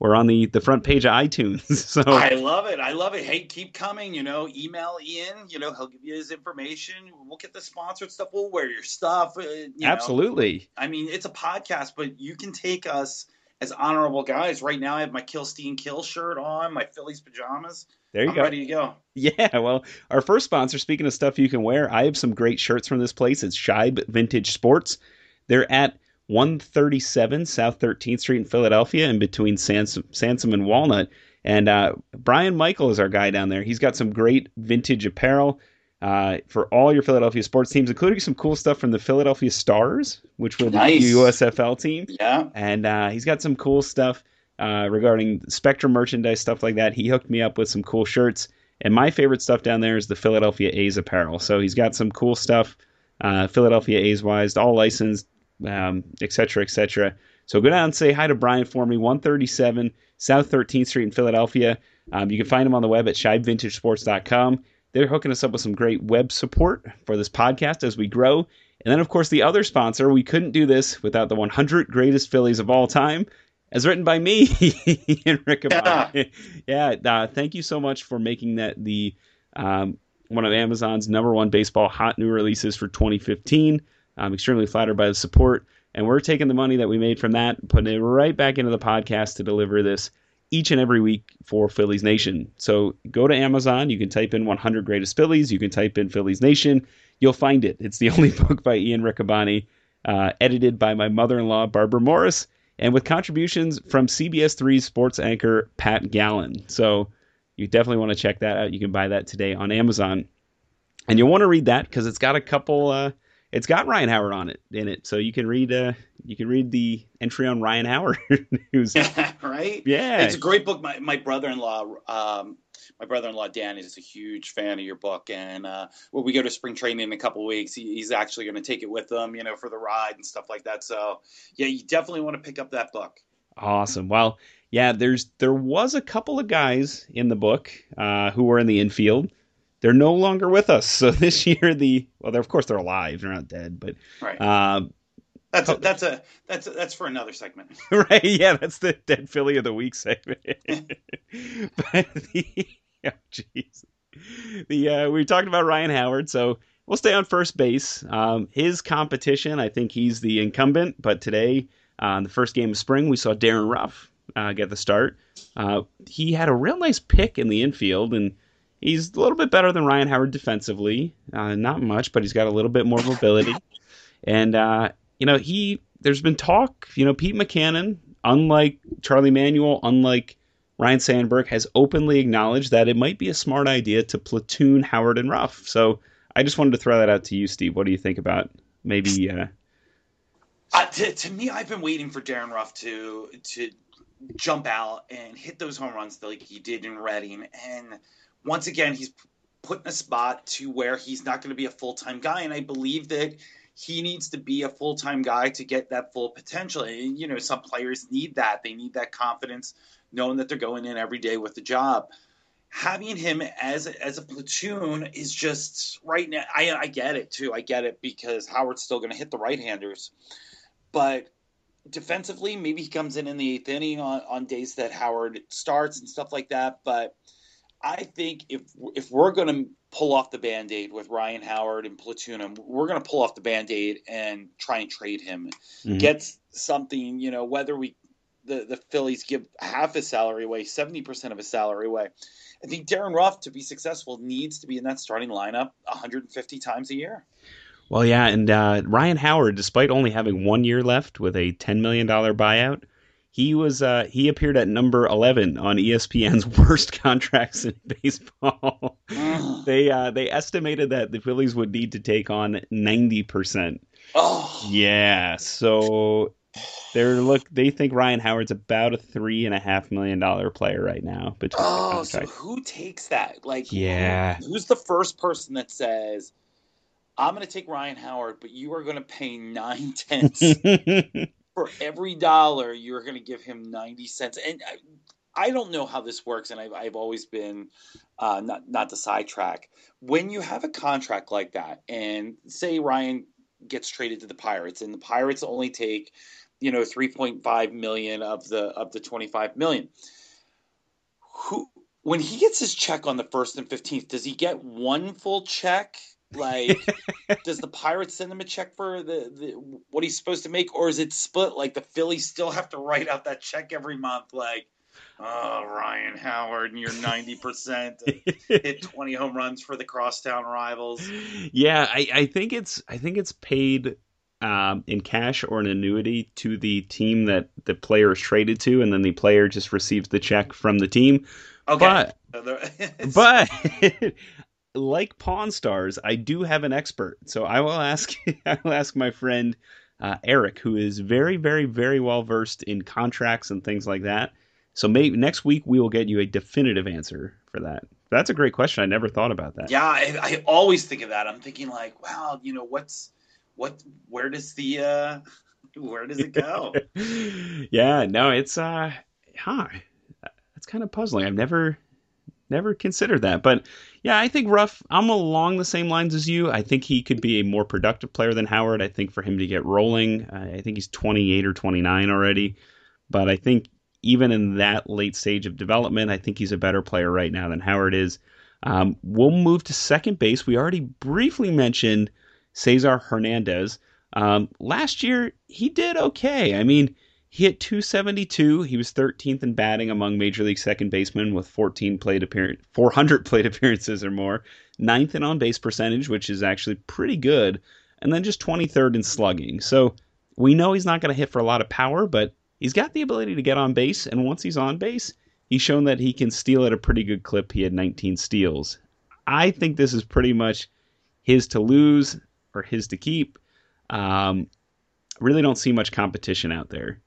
we're on the the front page of iTunes. So I love it. I love it. Hey, keep coming. You know, email Ian. You know, he'll give you his information. We'll get the sponsored stuff. We'll wear your stuff. Uh, you Absolutely. Know. I mean, it's a podcast, but you can take us as honorable guys. Right now, I have my Kilstein Kill shirt on, my Phillies pajamas. There you I'm go. Ready to go. Yeah. Well, our first sponsor. Speaking of stuff you can wear, I have some great shirts from this place. It's Shibe Vintage Sports. They're at 137 South 13th Street in Philadelphia, in between Sansom, Sansom and Walnut. And uh, Brian Michael is our guy down there. He's got some great vintage apparel uh, for all your Philadelphia sports teams, including some cool stuff from the Philadelphia Stars, which were nice. the USFL team. Yeah. And uh, he's got some cool stuff uh, regarding Spectrum merchandise, stuff like that. He hooked me up with some cool shirts. And my favorite stuff down there is the Philadelphia A's apparel. So he's got some cool stuff, uh, Philadelphia A's wise, all licensed, um, et cetera, et cetera. So go down and say hi to Brian for me, 137 South 13th Street in Philadelphia. Um, you can find him on the web at shibevintagesports.com. They're hooking us up with some great web support for this podcast as we grow. And then, of course, the other sponsor, we couldn't do this without the 100 greatest Phillies of all time, as written by me and Rick. Yeah, yeah uh, thank you so much for making that the um, one of Amazon's number one baseball hot new releases for 2015. I'm extremely flattered by the support. And we're taking the money that we made from that, putting it right back into the podcast to deliver this each and every week for Phillies Nation. So go to Amazon. You can type in 100 Greatest Phillies. You can type in Phillies Nation. you'll find it. It's the only book by Ian Riccaboni, uh, edited by my mother-in-law Barbara Morris, and with contributions from CBS 3 sports anchor Pat Gallen. So you definitely want to check that out. You can buy that today on Amazon, and you'll want to read that because it's got a couple. Uh, it's got Ryan Howard on it in it, so you can read. Uh, you can read the entry on Ryan Howard, who's right. Yeah, it's a great book. My my brother-in-law. Um, my brother-in-law Dan is a huge fan of your book, and uh, when we go to spring training in a couple weeks, he, he's actually going to take it with him, you know, for the ride and stuff like that. So, yeah, you definitely want to pick up that book. Awesome. Well, yeah, there's there was a couple of guys in the book uh, who were in the infield. They're no longer with us. So this year, the well, they're, of course they're alive. They're not dead, but right. Uh, that's a, that's a that's a, that's for another segment. right? Yeah, that's the dead Philly of the week segment. but the oh, jeez, the uh, we talked about Ryan Howard, so we'll stay on first base. Um, his competition, I think he's the incumbent, but today, uh, the first game of spring, we saw Darin Ruf uh, get the start. Uh, he had a real nice pick in the infield, and he's a little bit better than Ryan Howard defensively. Uh, not much, but he's got a little bit more mobility. and uh, you know, he there's been talk. You know, Pete Mackanin, unlike Charlie Manuel, unlike Ryne Sandberg, has openly acknowledged that it might be a smart idea to platoon Howard and Ruf. So I just wanted to throw that out to you, Steve. What do you think about maybe? Uh... Uh, to, to me, I've been waiting for Darin Ruf to to jump out and hit those home runs like he did in Reading. And once again, he's put in a spot to where he's not going to be a full time guy. And I believe that he needs to be a full time guy to get that full potential. And, you know, some players need that. They need that confidence, knowing that they're going in every day with the job. Having him as a, as a platoon is just right now. I, I get it too. I get it because Howard's still going to hit the right handers, but defensively, maybe he comes in in the eighth inning on, on days that Howard starts and stuff like that. But I think if if we're going to pull off the band aid with Ryan Howard and platoon him, we're going to pull off the band aid and try and trade him, mm-hmm. get something. You know, whether we the the Phillies give half his salary away, seventy percent of his salary away. I think Darin Ruf to be successful needs to be in that starting lineup 150 times a year. Well, yeah, and uh, Ryan Howard, despite only having one year left with a ten million dollar buyout, he was uh, he appeared at number eleven on ESPN's worst contracts in baseball. they uh, they estimated that the Phillies would need to take on ninety percent. Oh, yeah. So they're look they think Ryan Howard's about a three and a half million dollar player right now. Between oh, so who takes that? Like, yeah, who's the first person that says? I'm going to take Ryan Howard, but you are going to pay nine tenths for every dollar. You're going to give him 90 cents. And I, I don't know how this works, and I've, I've always been uh, not not to sidetrack. When you have a contract like that, and say Ryan gets traded to the Pirates, and the Pirates only take, you know, 3.5 million of the of the 25 million. Who when he gets his check on the first and 15th, does he get one full check like, does the Pirates send him a check for the, the what he's supposed to make, or is it split? Like the Phillies still have to write out that check every month, like. Oh, Ryan Howard, and you're 90% hit 20 home runs for the crosstown rivals. Yeah, I, I think it's I think it's paid um, in cash or an annuity to the team that the player is traded to, and then the player just receives the check from the team. Okay. But, but like Pawn Stars, I do have an expert. So I will ask I will ask my friend uh, Eric, who is very, very, very well versed in contracts and things like that. So maybe next week we will get you a definitive answer for that. That's a great question. I never thought about that. Yeah, I, I always think of that. I'm thinking like, wow, you know, what's what? Where does the uh, where does it go? yeah, no, it's uh, huh. That's kind of puzzling. I've never never considered that, but yeah, I think Ruf. I'm along the same lines as you. I think he could be a more productive player than Howard. I think for him to get rolling, I think he's 28 or 29 already. But I think even in that late stage of development, I think he's a better player right now than Howard is. Um, we'll move to second base. We already briefly mentioned Cesar Hernandez. Um, last year, he did okay. I mean, He hit 272. He was 13th in batting among major league second basemen with 14 plate appearance, 400 plate appearances or more. Ninth in on base percentage, which is actually pretty good, and then just 23rd in slugging. So we know he's not going to hit for a lot of power, but he's got the ability to get on base, and once he's on base, he's shown that he can steal at a pretty good clip. He had 19 steals. I think this is pretty much his to lose or his to keep. Um, really don't see much competition out there.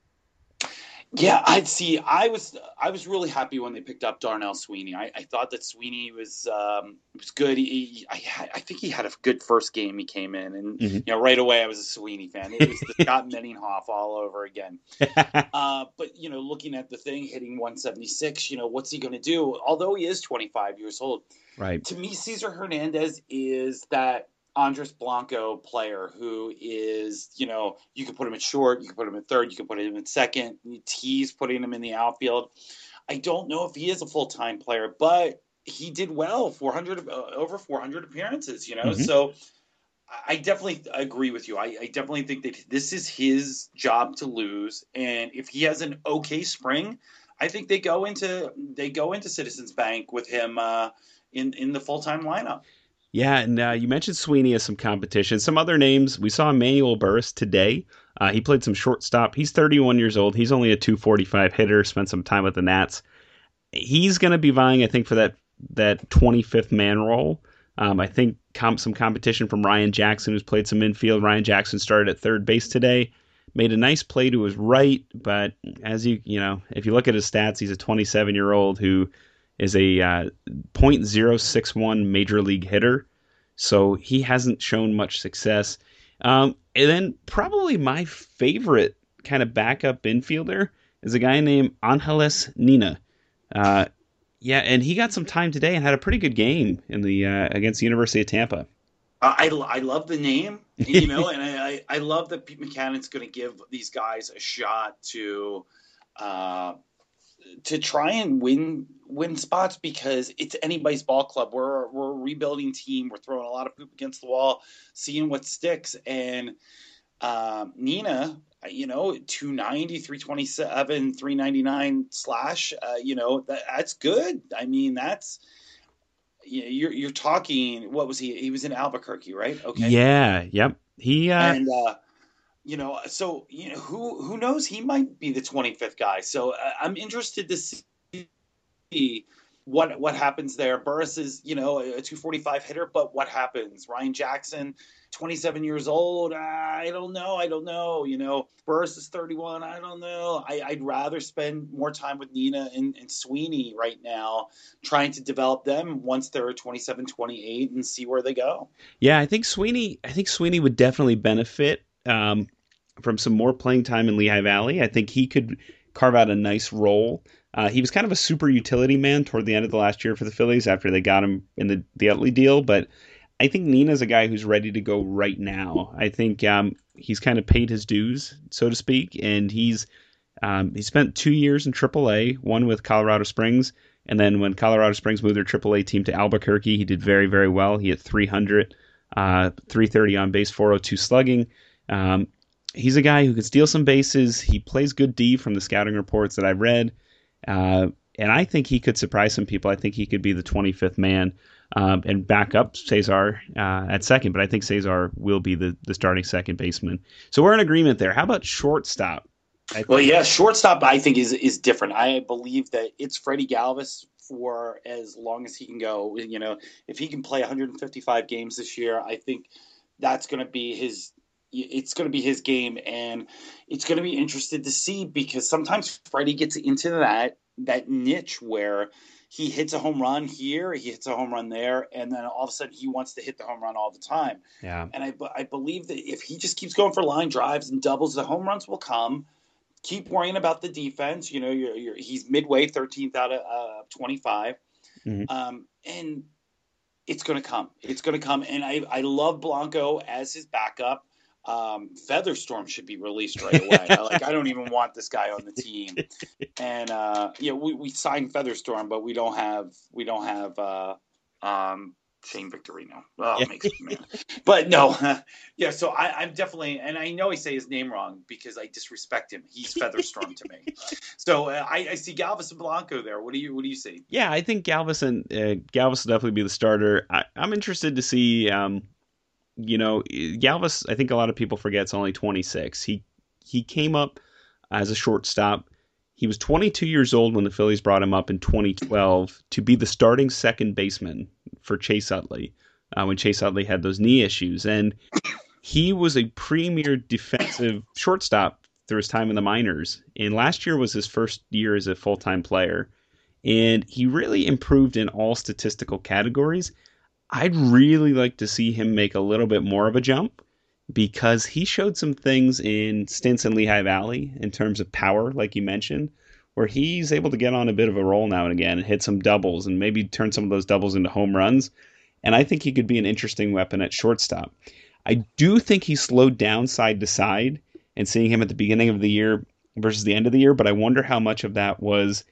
Yeah, I'd see. I was I was really happy when they picked up Darnell Sweeney. I, I thought that Sweeney was um, was good. He, I, I think he had a good first game. He came in, and mm-hmm. you know right away I was a Sweeney fan. It was the Scott Meningsoff all over again. uh, but you know, looking at the thing, hitting 176, you know, what's he going to do? Although he is 25 years old, right? To me, Cesar Hernandez is that Andres Blanco player who is, you know, you can put him at short, you can put him at third, you can put him at second. He's putting him in the outfield. I don't know if he is a full time player, but he did well 400 uh, over 400 appearances, you know. Mm-hmm. So I definitely agree with you. I, I, definitely think that this is his job to lose, and if he has an okay spring, I think they go into they go into Citizens Bank with him uh, in in the full time lineup. Yeah, and uh, you mentioned Sweeney as some competition. Some other names we saw Emmanuel Burriss today. Uh, he played some shortstop. He's 31 years old. He's only a 245 hitter. Spent some time with the Nats. He's going to be vying, I think, for that that 25th man role. Um, I think com- some competition from Ryan Jackson, who's played some infield. Ryan Jackson started at third base today. Made a nice play to his right, but as you you know, if you look at his stats, he's a 27 year old who is a uh, .061 major league hitter, so he hasn't shown much success. Um, and then probably my favorite kind of backup infielder is a guy named Angelys Nina. Uh, yeah, and he got some time today and had a pretty good game in the uh, against the University of Tampa. I, I love the name, you know, and I, I love that Pete Mackanin's going to give these guys a shot to uh, to try and win win spots because it's anybody's ball club. We're we're a rebuilding team. We're throwing a lot of poop against the wall, seeing what sticks. And uh, Nina, you know, 290, 327, 399 slash, uh, you know, that, that's good. I mean, that's you're you're talking. What was he? He was in Albuquerque, right? Okay. Yeah. Yep. He uh, and uh, you know, so you know who who knows? He might be the 25th guy. So uh, I'm interested to see what what happens there. Burriss is you know a 245 hitter, but what happens? Ryan Jackson, 27 years old. I don't know. I don't know. You know, Burriss is 31. I don't know. I, would rather spend more time with Nina and, and, Sweeney right now, trying to develop them once they're 27, 28, and see where they go. Yeah, I think Sweeney. I think Sweeney would definitely benefit um, from some more playing time in Lehigh Valley. I think he could carve out a nice role. Uh, he was kind of a super utility man toward the end of the last year for the Phillies after they got him in the, the Utley deal. But I think Nina's a guy who's ready to go right now. I think um, he's kind of paid his dues, so to speak, and he's um, he spent two years in AAA, one with Colorado Springs, and then when Colorado Springs moved their AAA team to Albuquerque, he did very very well. He hit 300, uh, 330 on base, 402 slugging. Um, he's a guy who can steal some bases. He plays good D from the scouting reports that I've read. Uh, and I think he could surprise some people. I think he could be the 25th man um, and back up Cesar uh, at second. But I think Cesar will be the, the starting second baseman. So we're in agreement there. How about shortstop? Well, yeah, shortstop I think is is different. I believe that it's Freddie Galvis for as long as he can go. You know, if he can play 155 games this year, I think that's going to be his it's going to be his game, and it's going to be interested to see because sometimes Freddie gets into that that niche where he hits a home run here, he hits a home run there, and then all of a sudden he wants to hit the home run all the time. Yeah. And I, I believe that if he just keeps going for line drives and doubles, the home runs will come. Keep worrying about the defense. You know, you're, you're, he's midway, 13th out of uh, 25. Mm-hmm. Um, and it's going to come. It's going to come. And I, I love Blanco as his backup um, Featherstorm should be released right away. like I don't even want this guy on the team. And uh, yeah, we, we signed Featherstorm, but we don't have we don't have uh, um, Shane Victorino. Oh, yeah. makes me mad. But no, yeah. So I, am definitely, and I know I say his name wrong because I disrespect him. He's Featherstrom to me. So uh, I, I, see Galvis and Blanco there. What do you What do you see? Yeah, I think Galvis and uh, Galvis will definitely be the starter. I, am interested to see. Um, you know, Galvis. I think a lot of people forget it's only 26. He he came up as a shortstop. He was 22 years old when the Phillies brought him up in 2012 to be the starting second baseman for Chase Utley uh, when Chase Utley had those knee issues. And he was a premier defensive shortstop through his time in the minors. And last year was his first year as a full time player. And he really improved in all statistical categories. I'd really like to see him make a little bit more of a jump because he showed some things in stints in Lehigh Valley in terms of power, like you mentioned, where he's able to get on a bit of a roll now and again and hit some doubles and maybe turn some of those doubles into home runs. And I think he could be an interesting weapon at shortstop. I do think he slowed down side to side and seeing him at the beginning of the year versus the end of the year, but I wonder how much of that was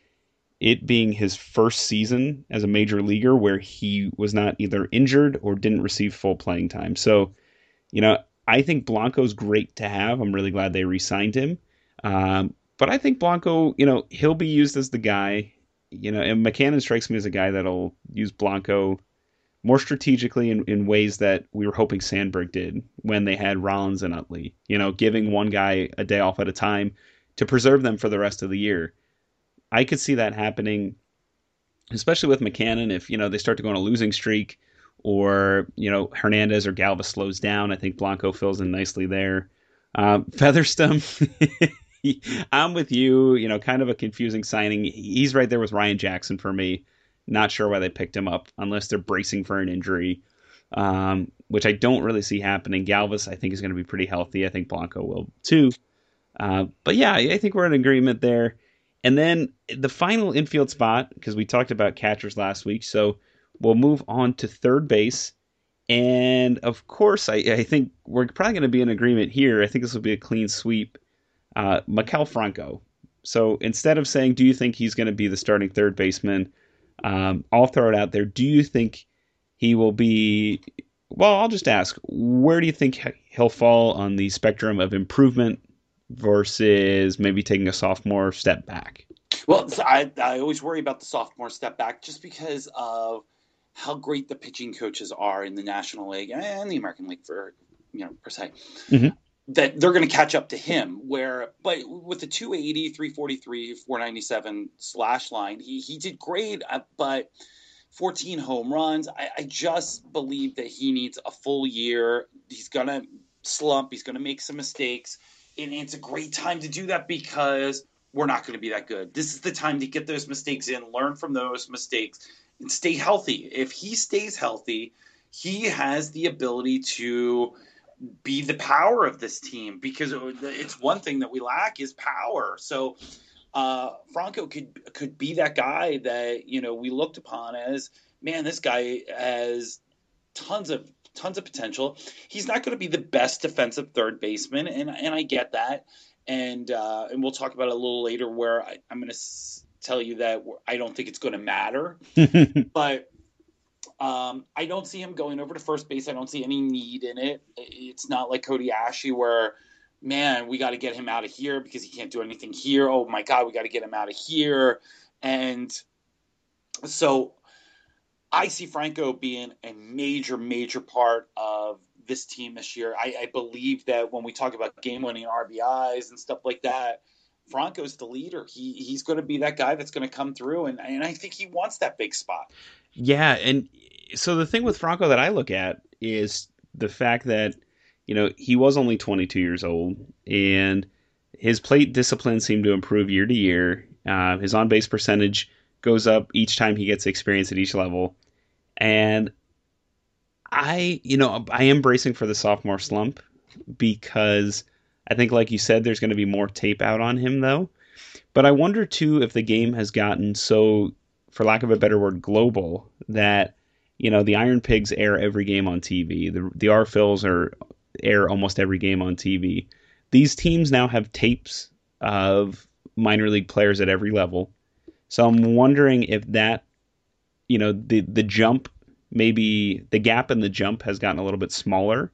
it being his first season as a major leaguer where he was not either injured or didn't receive full playing time. So, you know, I think Blanco's great to have. I'm really glad they re-signed him. Um, but I think Blanco, you know, he'll be used as the guy. You know, and Mackanin strikes me as a guy that'll use Blanco more strategically in, in ways that we were hoping Sandberg did when they had Rollins and Utley. You know, giving one guy a day off at a time to preserve them for the rest of the year. I could see that happening, especially with Mackanin. If you know they start to go on a losing streak, or you know Hernandez or Galvis slows down. I think Blanco fills in nicely there. Um, Featherston, I'm with you. You know, kind of a confusing signing. He's right there with Ryan Jackson for me. Not sure why they picked him up unless they're bracing for an injury, um, which I don't really see happening. Galvis, I think, is going to be pretty healthy. I think Blanco will too. Uh, but yeah, I think we're in agreement there. And then the final infield spot, because we talked about catchers last week. So we'll move on to third base. And of course, I, I think we're probably going to be in agreement here. I think this will be a clean sweep. Uh, Maikel Franco. So instead of saying, do you think he's going to be the starting third baseman? Um, I'll throw it out there. Do you think he will be? Well, I'll just ask, where do you think he'll fall on the spectrum of improvement versus maybe taking a sophomore step back? Well, I, I always worry about the sophomore step back just because of how great the pitching coaches are in the National League and the American League for you know per se. Mm-hmm. That they're going to catch up to him. Where, but with the 280, 343, 497 slash line, he he did great. Uh, but 14 home runs. I, I just believe that he needs a full year. He's gonna slump. He's gonna make some mistakes, and it's a great time to do that because we're not going to be that good. This is the time to get those mistakes in, learn from those mistakes, and stay healthy. If he stays healthy, he has the ability to be the power of this team because it's one thing that we lack is power. So uh, Franco could could be that guy that you know we looked upon as man. This guy has tons of tons of potential. He's not going to be the best defensive third baseman, and and I get that. And uh, and we'll talk about it a little later where I, I'm going to tell you that I don't think it's going to matter. but um, I don't see him going over to first base. I don't see any need in it. It's not like Cody Asche where, man, we got to get him out of here because he can't do anything here. Oh my God, we got to get him out of here. And so I see Franco being a major, major part of this team this year. I, I believe that when we talk about game winning RBIs and stuff like that, Franco's the leader. He he's going to be that guy that's going to come through, and and I think he wants that big spot. Yeah, and so the thing with Franco that I look at is the fact that you know he was only 22 years old, and his plate discipline seemed to improve year to year. Uh, his on base percentage goes up each time he gets experience at each level, and I you know I am bracing for the sophomore slump because I think, like you said, there's going to be more tape out on him, though. But I wonder, too, if the game has gotten so, for lack of a better word, global that, you know, the Iron Pigs air every game on TV. The, the R Phils are air almost every game on TV. These teams now have tapes of minor league players at every level. So I'm wondering if that, you know, the the jump maybe the gap in the jump has gotten a little bit smaller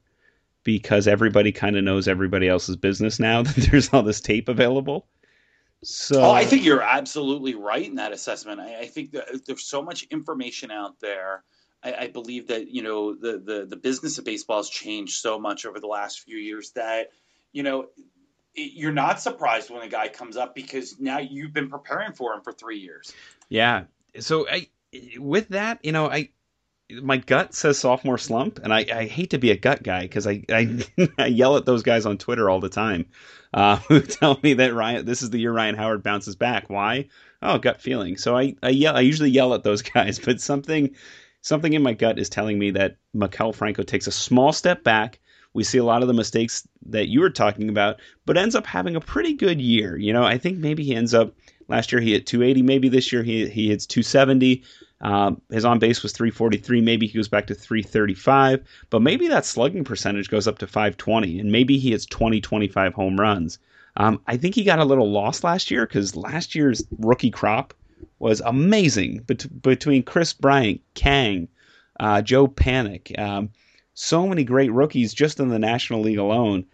because everybody kind of knows everybody else's business now that there's all this tape available. So oh, I think you're absolutely right in that assessment. I, I think that there's so much information out there. I, I, believe that you know the, the the business of baseball has changed so much over the last few years that you know it, you're not surprised when a guy comes up because now you've been preparing for him for three years. Yeah. So I with that, you know, I my gut says sophomore slump, and I, I hate to be a gut guy because I, I, I yell at those guys on Twitter all the time uh, who tell me that Ryan this is the year Ryan Howard bounces back. Why? Oh, gut feeling. So I, I yell I usually yell at those guys, but something something in my gut is telling me that Maikel Franco takes a small step back. We see a lot of the mistakes that you were talking about, but ends up having a pretty good year. You know, I think maybe he ends up last year he hit 280, maybe this year he he hits 270. Um, his on base was 343. Maybe he goes back to 335, but maybe that slugging percentage goes up to 520, and maybe he hits 20, 25 home runs. Um, I think he got a little lost last year because last year's rookie crop was amazing Bet- between Kris Bryant, Kang, uh, Joe Panik. Um, so many great rookies just in the National League alone.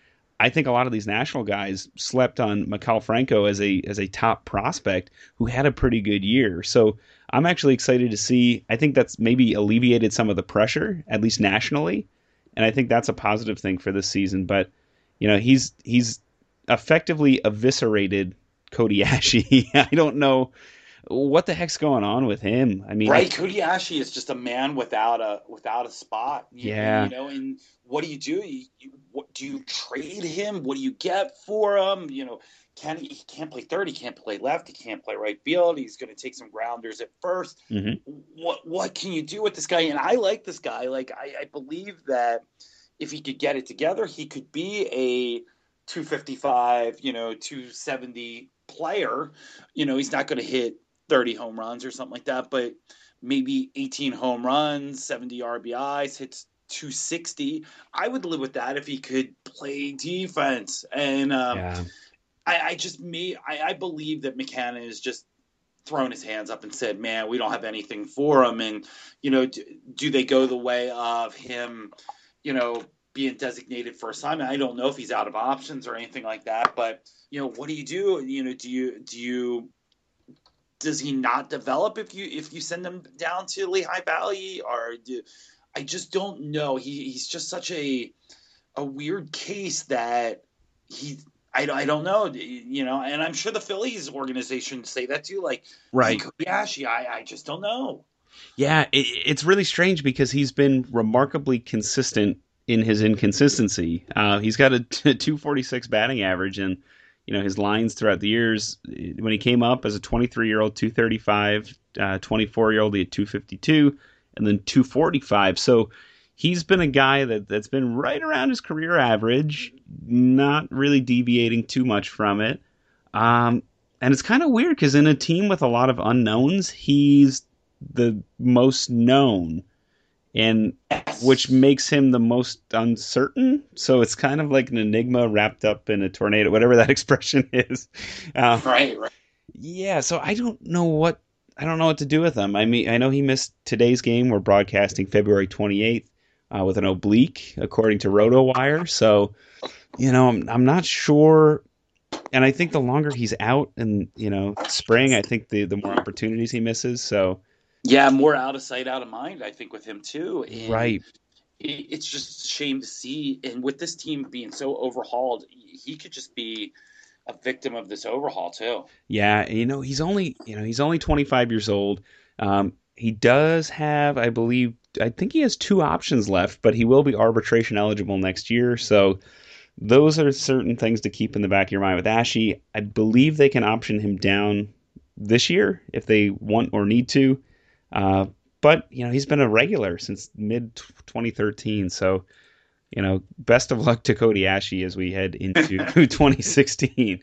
I think a lot of these national guys slept on Maikel Franco as a as a top prospect who had a pretty good year. So I'm actually excited to see. I think that's maybe alleviated some of the pressure, at least nationally, and I think that's a positive thing for this season. But you know, he's he's effectively eviscerated Cody. I don't know what the heck's going on with him. I mean, right? Is just a man without a without a spot. You, yeah, you know, and what do you do? You, you, what do you trade him? What do you get for him? You know, can he, can't play third, he can't play left, he can't play right field. He's going to take some grounders at 1st mm-hmm. What what can you do with this guy? And I like this guy. Like I, I believe that if he could get it together, he could be a 255, you know, 270 player. You know, he's not going to hit 30 home runs or something like that, but maybe 18 home runs, 70 RBIs, hits 260. I would live with that if he could play defense. And um, yeah. I, I just me I, I believe that McCann is just thrown his hands up and said, "Man, we don't have anything for him." And you know, do, do they go the way of him? You know, being designated for assignment. I don't know if he's out of options or anything like that. But you know, what do you do? You know, do you do you does he not develop if you if you send him down to Lehigh Valley or do, I just don't know. He he's just such a a weird case that he I, I don't know, you know, and I'm sure the Phillies organization say that too. Like, right? Kobayashi, I, I just don't know. Yeah, it, it's really strange because he's been remarkably consistent in his inconsistency. Uh, he's got a 246 batting average, and you know his lines throughout the years. When he came up as a 23 year old, 235, uh, 24 year old, he had 252, and then 245. So he's been a guy that that's been right around his career average, not really deviating too much from it. Um, and it's kind of weird because in a team with a lot of unknowns, he's the most known, and which makes him the most uncertain. So it's kind of like an enigma wrapped up in a tornado, whatever that expression is. Um, right, right. Yeah, so I don't know what I don't know what to do with him. I mean, I know he missed today's game. We're broadcasting February 28th uh, with an oblique, according to RotoWire. So, you know, I'm, I'm not sure. And I think the longer he's out and, you know, spring, I think the, the more opportunities he misses. So, yeah, more out of sight, out of mind, I think, with him too. And right. It's just a shame to see. And with this team being so overhauled, he could just be a victim of this overhaul too. Yeah, you know he's only you know he's only 25 years old. Um, he does have, I believe, I think he has two options left, but he will be arbitration eligible next year. So those are certain things to keep in the back of your mind with Asche. I believe they can option him down this year if they want or need to. Uh, but you know he's been a regular since mid 2013, so you know best of luck to Cody Asche as we head into 2016.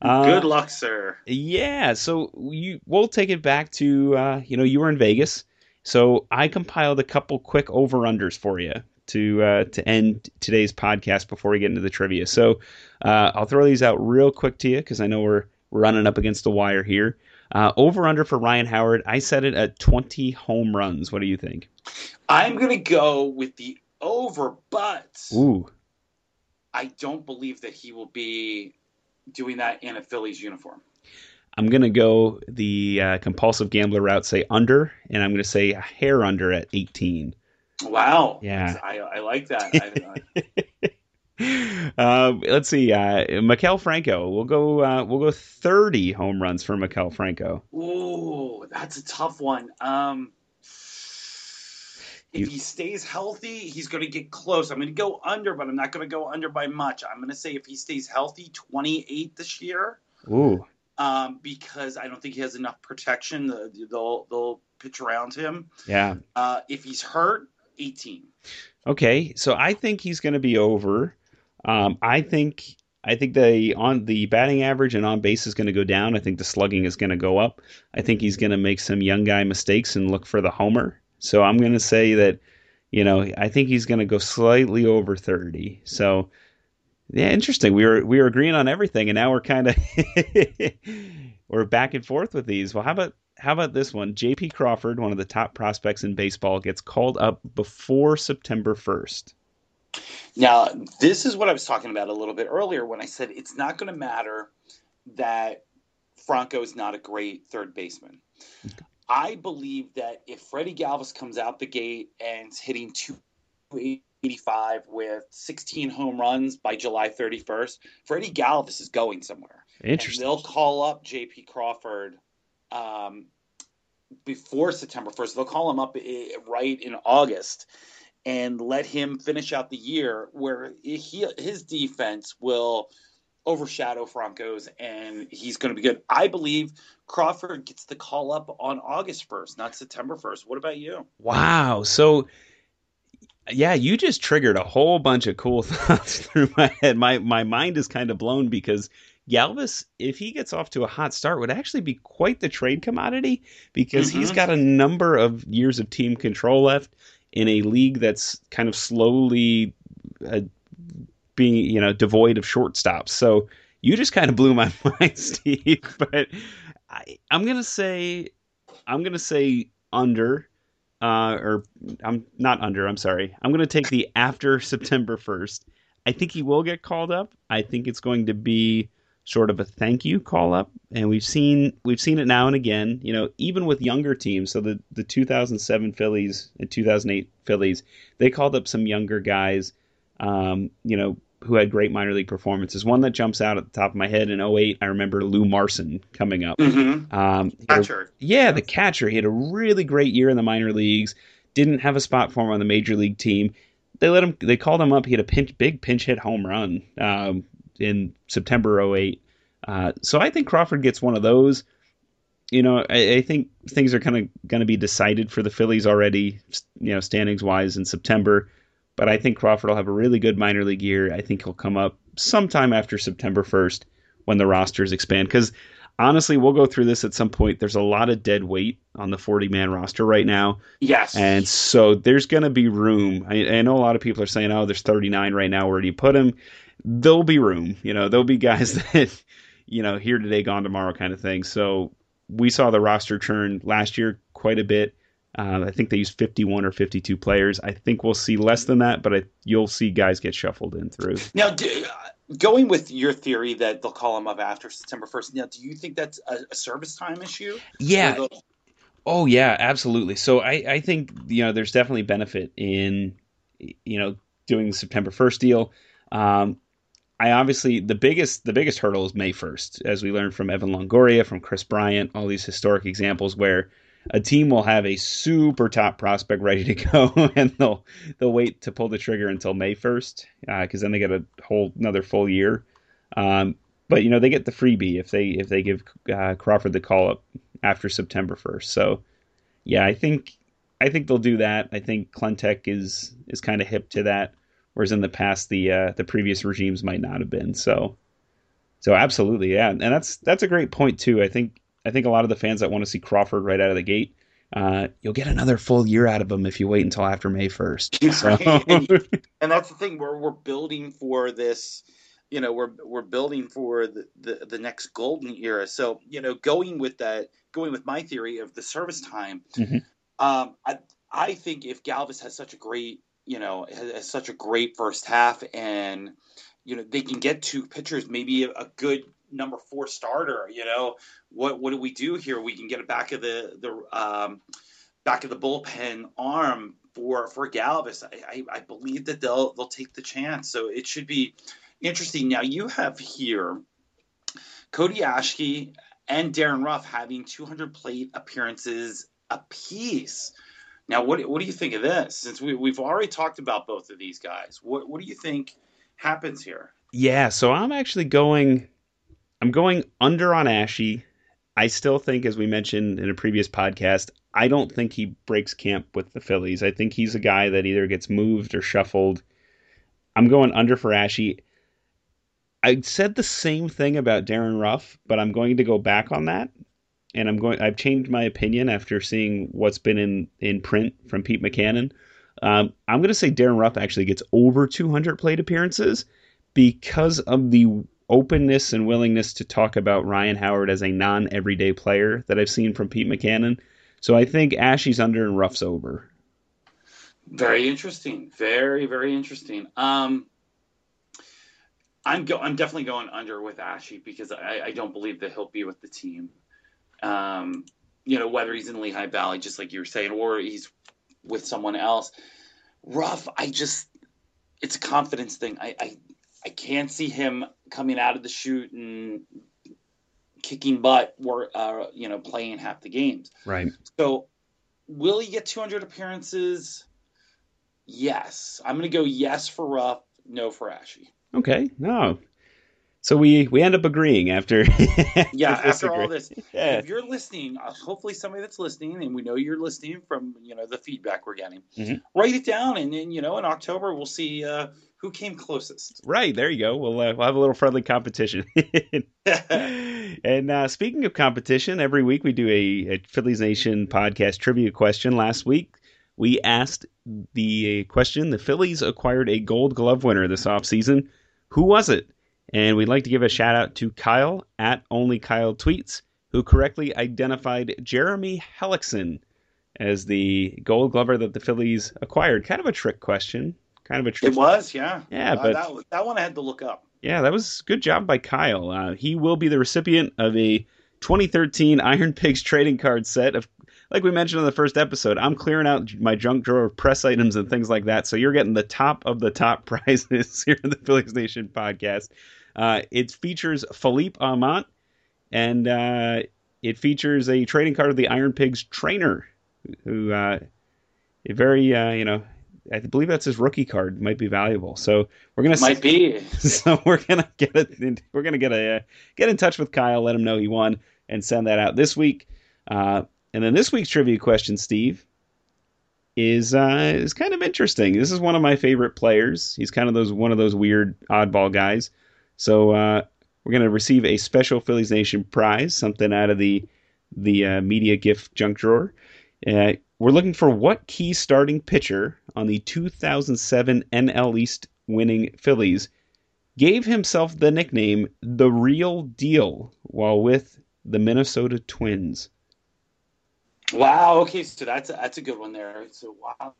Uh, Good luck, sir. Yeah, so you we'll take it back to uh, you know you were in Vegas, so I compiled a couple quick over unders for you to uh, to end today's podcast before we get into the trivia. So uh, I'll throw these out real quick to you because I know we're running up against the wire here. Uh, over under for Ryan Howard, I set it at 20 home runs. What do you think? I'm going to go with the over, but Ooh. I don't believe that he will be doing that in a Phillies uniform. I'm going to go the uh, compulsive gambler route, say under, and I'm going to say a hair under at 18. Wow. Yeah. I, I like that. I, uh, let's see. Uh, Maikel Franco. We'll go. Uh, we'll go 30 home runs for Maikel Franco. Ooh, that's a tough one. Um, if You- he stays healthy, he's going to get close. I'm going to go under, but I'm not going to go under by much. I'm going to say if he stays healthy, 28 this year, Ooh. Um, because I don't think he has enough protection. The- They'll they'll pitch around him. Yeah. Uh, if he's hurt, 18. Okay. So I think he's going to be over. Um, I think. I think the on the batting average and on base is going to go down. I think the slugging is going to go up. I think he's going to make some young guy mistakes and look for the homer. So I'm going to say that, you know, I think he's going to go slightly over 30. So yeah, interesting. We were we were agreeing on everything, and now we're kind of we're back and forth with these. Well, how about how about this one? J.P. Crawford, one of the top prospects in baseball, gets called up before September 1st. Now, this is what I was talking about a little bit earlier when I said it's not going to matter that Franco is not a great third baseman. I believe that if Freddie Galvis comes out the gate and is hitting 285 with 16 home runs by July 31st, Freddie Galvis is going somewhere. And Interesting. they'll call up J.P. Crawford um, before September 1st. They'll call him up eh, right in August and let him finish out the year where he, his defense will overshadow Franco's and he's going to be good. I believe Crawford gets the call up on August 1st, not September 1st. What about you? Wow. So yeah, you just triggered a whole bunch of cool thoughts through my head. My my mind is kind of blown because Galvis, if he gets off to a hot start, would actually be quite the trade commodity because he's Mhm. got a number of years of team control left in a league that's kind of slowly uh, being, you know, devoid of shortstops. So you just kind of blew my mind, Steve. But I, I'm gonna say, I'm gonna say under uh, or I'm not under. I'm sorry. I'm going to take the after September 1st. I think he will get called up. I think it's going to be sort of a thank you call up, and we've seen we've seen it now and again. You know, even with younger teams. So the the 2007 Phillies and 2008 Phillies, they called up some younger guys. Um, you know, who had great minor league performances. One that jumps out at the top of my head in 08, I remember Lou Marson coming up. Mm-hmm. Um, he had a- Catcher. yeah, the catcher. He had a really great year in the minor leagues. Didn't have a spot for him on the major league team. They let him. They called him up. He had a pinch, big pinch hit home run um, in September 08. Uh, so I think Crawford gets one of those. You know, I, I think things are kind of going to be decided for the Phillies already. You know, standings wise in September. But I think Crawford will have a really good minor league year. I think he'll come up sometime after September 1st when the rosters expand. Because honestly, we'll go through this at some point. There's a lot of dead weight on the 40 man roster right now. Yes. And so there's going to be room. I, I know a lot of people are saying, oh, there's 39 right now. Where do you put them? There'll be room. You know, there'll be guys that, you know, here today, gone tomorrow kind of thing. So we saw the roster churn last year quite a bit. Uh, I think they use 51 or 52 players. I think we'll see less than that, but I, you'll see guys get shuffled in through. Now, do, uh, going with your theory that they'll call him up after September 1st, now, do you think that's a, a service time issue? Yeah, Oh yeah, absolutely. So I, I think you know there's definitely benefit in you know doing the September first deal. Um, I obviously the biggest the biggest hurdle is May first, as we learned from Evan Longoria, from Kris Bryant, all these historic examples where a team will have a super top prospect ready to go, and they'll they'll wait to pull the trigger until May first, because then they get a whole another full year. Um, but you know they get the freebie if they if they give uh, Crawford the call up after September first. So yeah, I think I think they'll do that. I think Klentak is is kind of hip to that, whereas in the past the uh, the previous regimes might not have been. So so absolutely, yeah, and that's that's a great point too. I think I think a lot of the fans that want to see Crawford right out of the gate. Uh, you'll get another full year out of him if you wait until after May first. So, and that's the thing we're we're building for this you know we're we're building for the, the the next golden era so you know going with that going with my theory of the service time Mhm. Um, I I think if Galvis has such a great you know has, has such a great first half and you know they can get two pitchers, maybe a, a good number four starter. You know what what do we do here? We can get a back of the the um, back of the bullpen arm for for Galvis. I, I, I believe that they'll they'll take the chance. So it should be interesting. Now you have here Cody Asche and Darin Ruf having 200 plate appearances apiece. Now, what what do you think of this? Since we we've already talked about both of these guys, what what do you think happens here? Yeah, so I'm actually going. I'm going under on Asche. I still think, as we mentioned in a previous podcast, I don't think he breaks camp with the Phillies. I think he's a guy that either gets moved or shuffled. I'm going under for Asche. I said the same thing about Darin Ruf, but I'm going to go back on that. And I'm going. I've changed my opinion after seeing what's been in in print from Pete Mackanin. Um, I'm going to say Darren Ruff actually gets over 200 plate appearances because of the openness and willingness to talk about Ryan Howard as a non everyday player that I've seen from Pete Mackanin. So I think Asche's under and Ruf's over. Very interesting. Very very interesting. Um, I'm go- I'm definitely going under with Asche because I, I don't believe that he'll be with the team. Um, you know whether he's in Lehigh Valley, just like you were saying, or he's with someone else. Ruf, I just it's a confidence thing. I, I I can't see him coming out of the chute and kicking butt or uh, you know playing half the games. Right. So will he get 200 appearances? Yes. I'm going to go yes for Ruf, no for Asche. Okay. No. So we we end up agreeing after. yeah, after all this, yeah. if you're listening, uh, hopefully somebody that's listening, and we know you're listening from you know the feedback we're getting, mm-hmm. write it down, and then you know in October we'll see uh, who came closest. Right there you go. We'll uh, we'll have a little friendly competition. and uh, speaking of competition, every week we do a, a Phillies Nation podcast trivia question. Last week we asked the question: the Phillies acquired a Gold Glove winner this offseason. Who was it? And we'd like to give a shout out to Kyle at Only Kyle Tweets, who correctly identified Jeremy Hellickson as the gold glover that the Phillies acquired. Kind of a trick question. Kind of a trick. It was, yeah. Yeah, uh, but that, that one I had to look up. Yeah, that was good job by Kyle. Uh, he will be the recipient of a 2013 Iron Pigs trading card set of like we mentioned in the first episode, I'm clearing out my junk drawer of press items and things like that. So you're getting the top of the top prizes here in the Phillies Nation podcast. Uh, it features Philippe Aumont, and uh, it features a trading card of the Iron Pigs trainer, who uh, very uh, you know I believe that's his rookie card might be valuable. So we're gonna might be. So we're gonna get it. We're gonna get a uh, get in touch with Kyle, let him know he won, and send that out this week. Uh, and then this week's trivia question, Steve, is uh, is kind of interesting. This is one of my favorite players. He's kind of those one of those weird oddball guys. So uh, we're going to receive a special Phillies Nation prize, something out of the the uh, media gift junk drawer. We're looking for what key starting pitcher on the 2007 NL East winning Phillies gave himself the nickname the Real Deal while with the Minnesota Twins. Wow. Okay, so that's a, that's a good one there. So wow,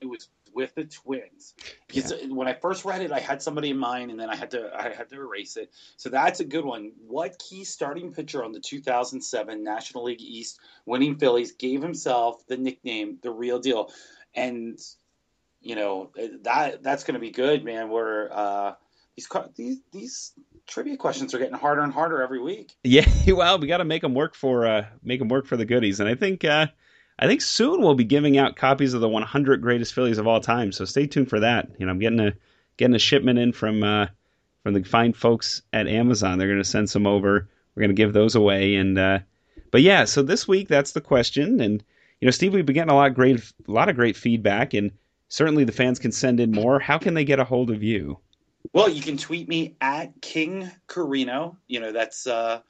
it was with the Twins. Because yeah. when I first read it, I had somebody in mind, and then I had to I had to erase it. So that's a good one. What key starting pitcher on the 2007 National League East winning Phillies gave himself the nickname the Real Deal? And you know that that's going to be good, man. Where uh, these these these trivia questions are getting harder and harder every week. Yeah, well, we got to make them work for uh, make them work for the goodies, and I think. Uh, I think soon we'll be giving out copies of the 100 greatest Phillies of all time. So stay tuned for that. You know, I'm getting a getting a shipment in from uh, from the fine folks at Amazon. They're going to send some over. We're going to give those away. And uh, but yeah, so this week that's the question. And you know, Steve, we've been getting a lot of great a lot of great feedback, and certainly the fans can send in more. How can they get a hold of you? Well, you can tweet me at King Corino. You know, that's uh,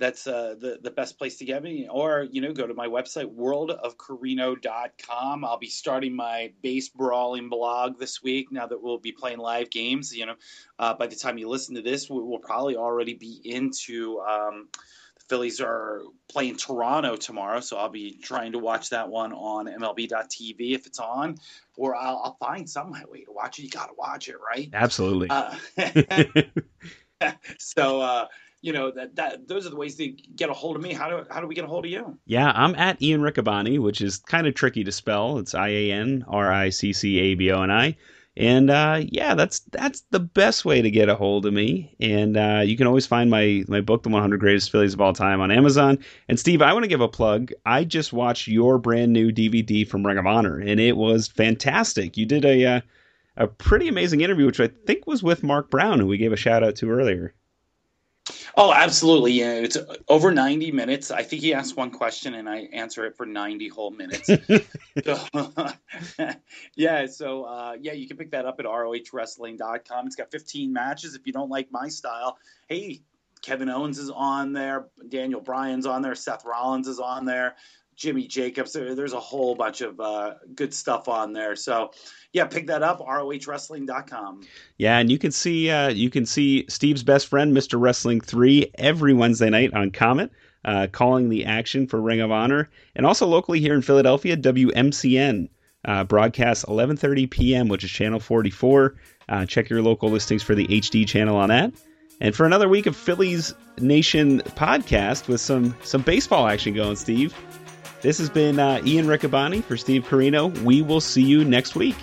that's uh, the, the best place to get me. Or, you know, go to my website, worldofcorino.com. I'll be starting my base brawling blog this week now that we'll be playing live games. You know, uh, by the time you listen to this, we'll, we'll probably already be into um, the Phillies are playing Toronto tomorrow, so I'll be trying to watch that one on MLB.tv if it's on, or I'll, I'll find some way to watch it. You got to watch it, right? Absolutely. Uh, so, uh, you know that that those are the ways to get a hold of me. How do how do we get a hold of you? Yeah, I'm at Ian Riccaboni, which is kind of tricky to spell. It's I A N R I C C A B O N I. And uh, yeah, that's that's the best way to get a hold of me. And uh, you can always find my my book, The 100 Greatest Phillies of All Time, on Amazon. And Steve, I want to give a plug. I just watched your brand new DVD from Ring of Honor, and it was fantastic. You did a uh, a pretty amazing interview, which I think was with Mark Brown, who we gave a shout out to earlier. Oh, absolutely. Yeah, it's over 90 minutes. I think he asked one question and I answer it for 90 whole minutes. so, yeah, so uh, yeah, you can pick that up at rohwrestling.com. It's got 15 matches. If you don't like my style, hey, Kevin Owens is on there, Daniel Bryan's on there, Seth Rollins is on there. Jimmy Jacobs. There's a whole bunch of uh, good stuff on there. So, yeah, pick that up. ROHWrestling.com. Yeah, and you can see uh, you can see Steve's best friend, Mr. Wrestling Three, every Wednesday night on Comet, uh, calling the action for Ring of Honor, and also locally here in Philadelphia, WMCN uh, broadcasts 11:30 p.m., which is channel 44. Uh, check your local listings for the HD channel on that. And for another week of Phillies Nation podcast with some some baseball action going, Steve. This has been uh, Ian Riccaboni for Steve Corino. We will see you next week.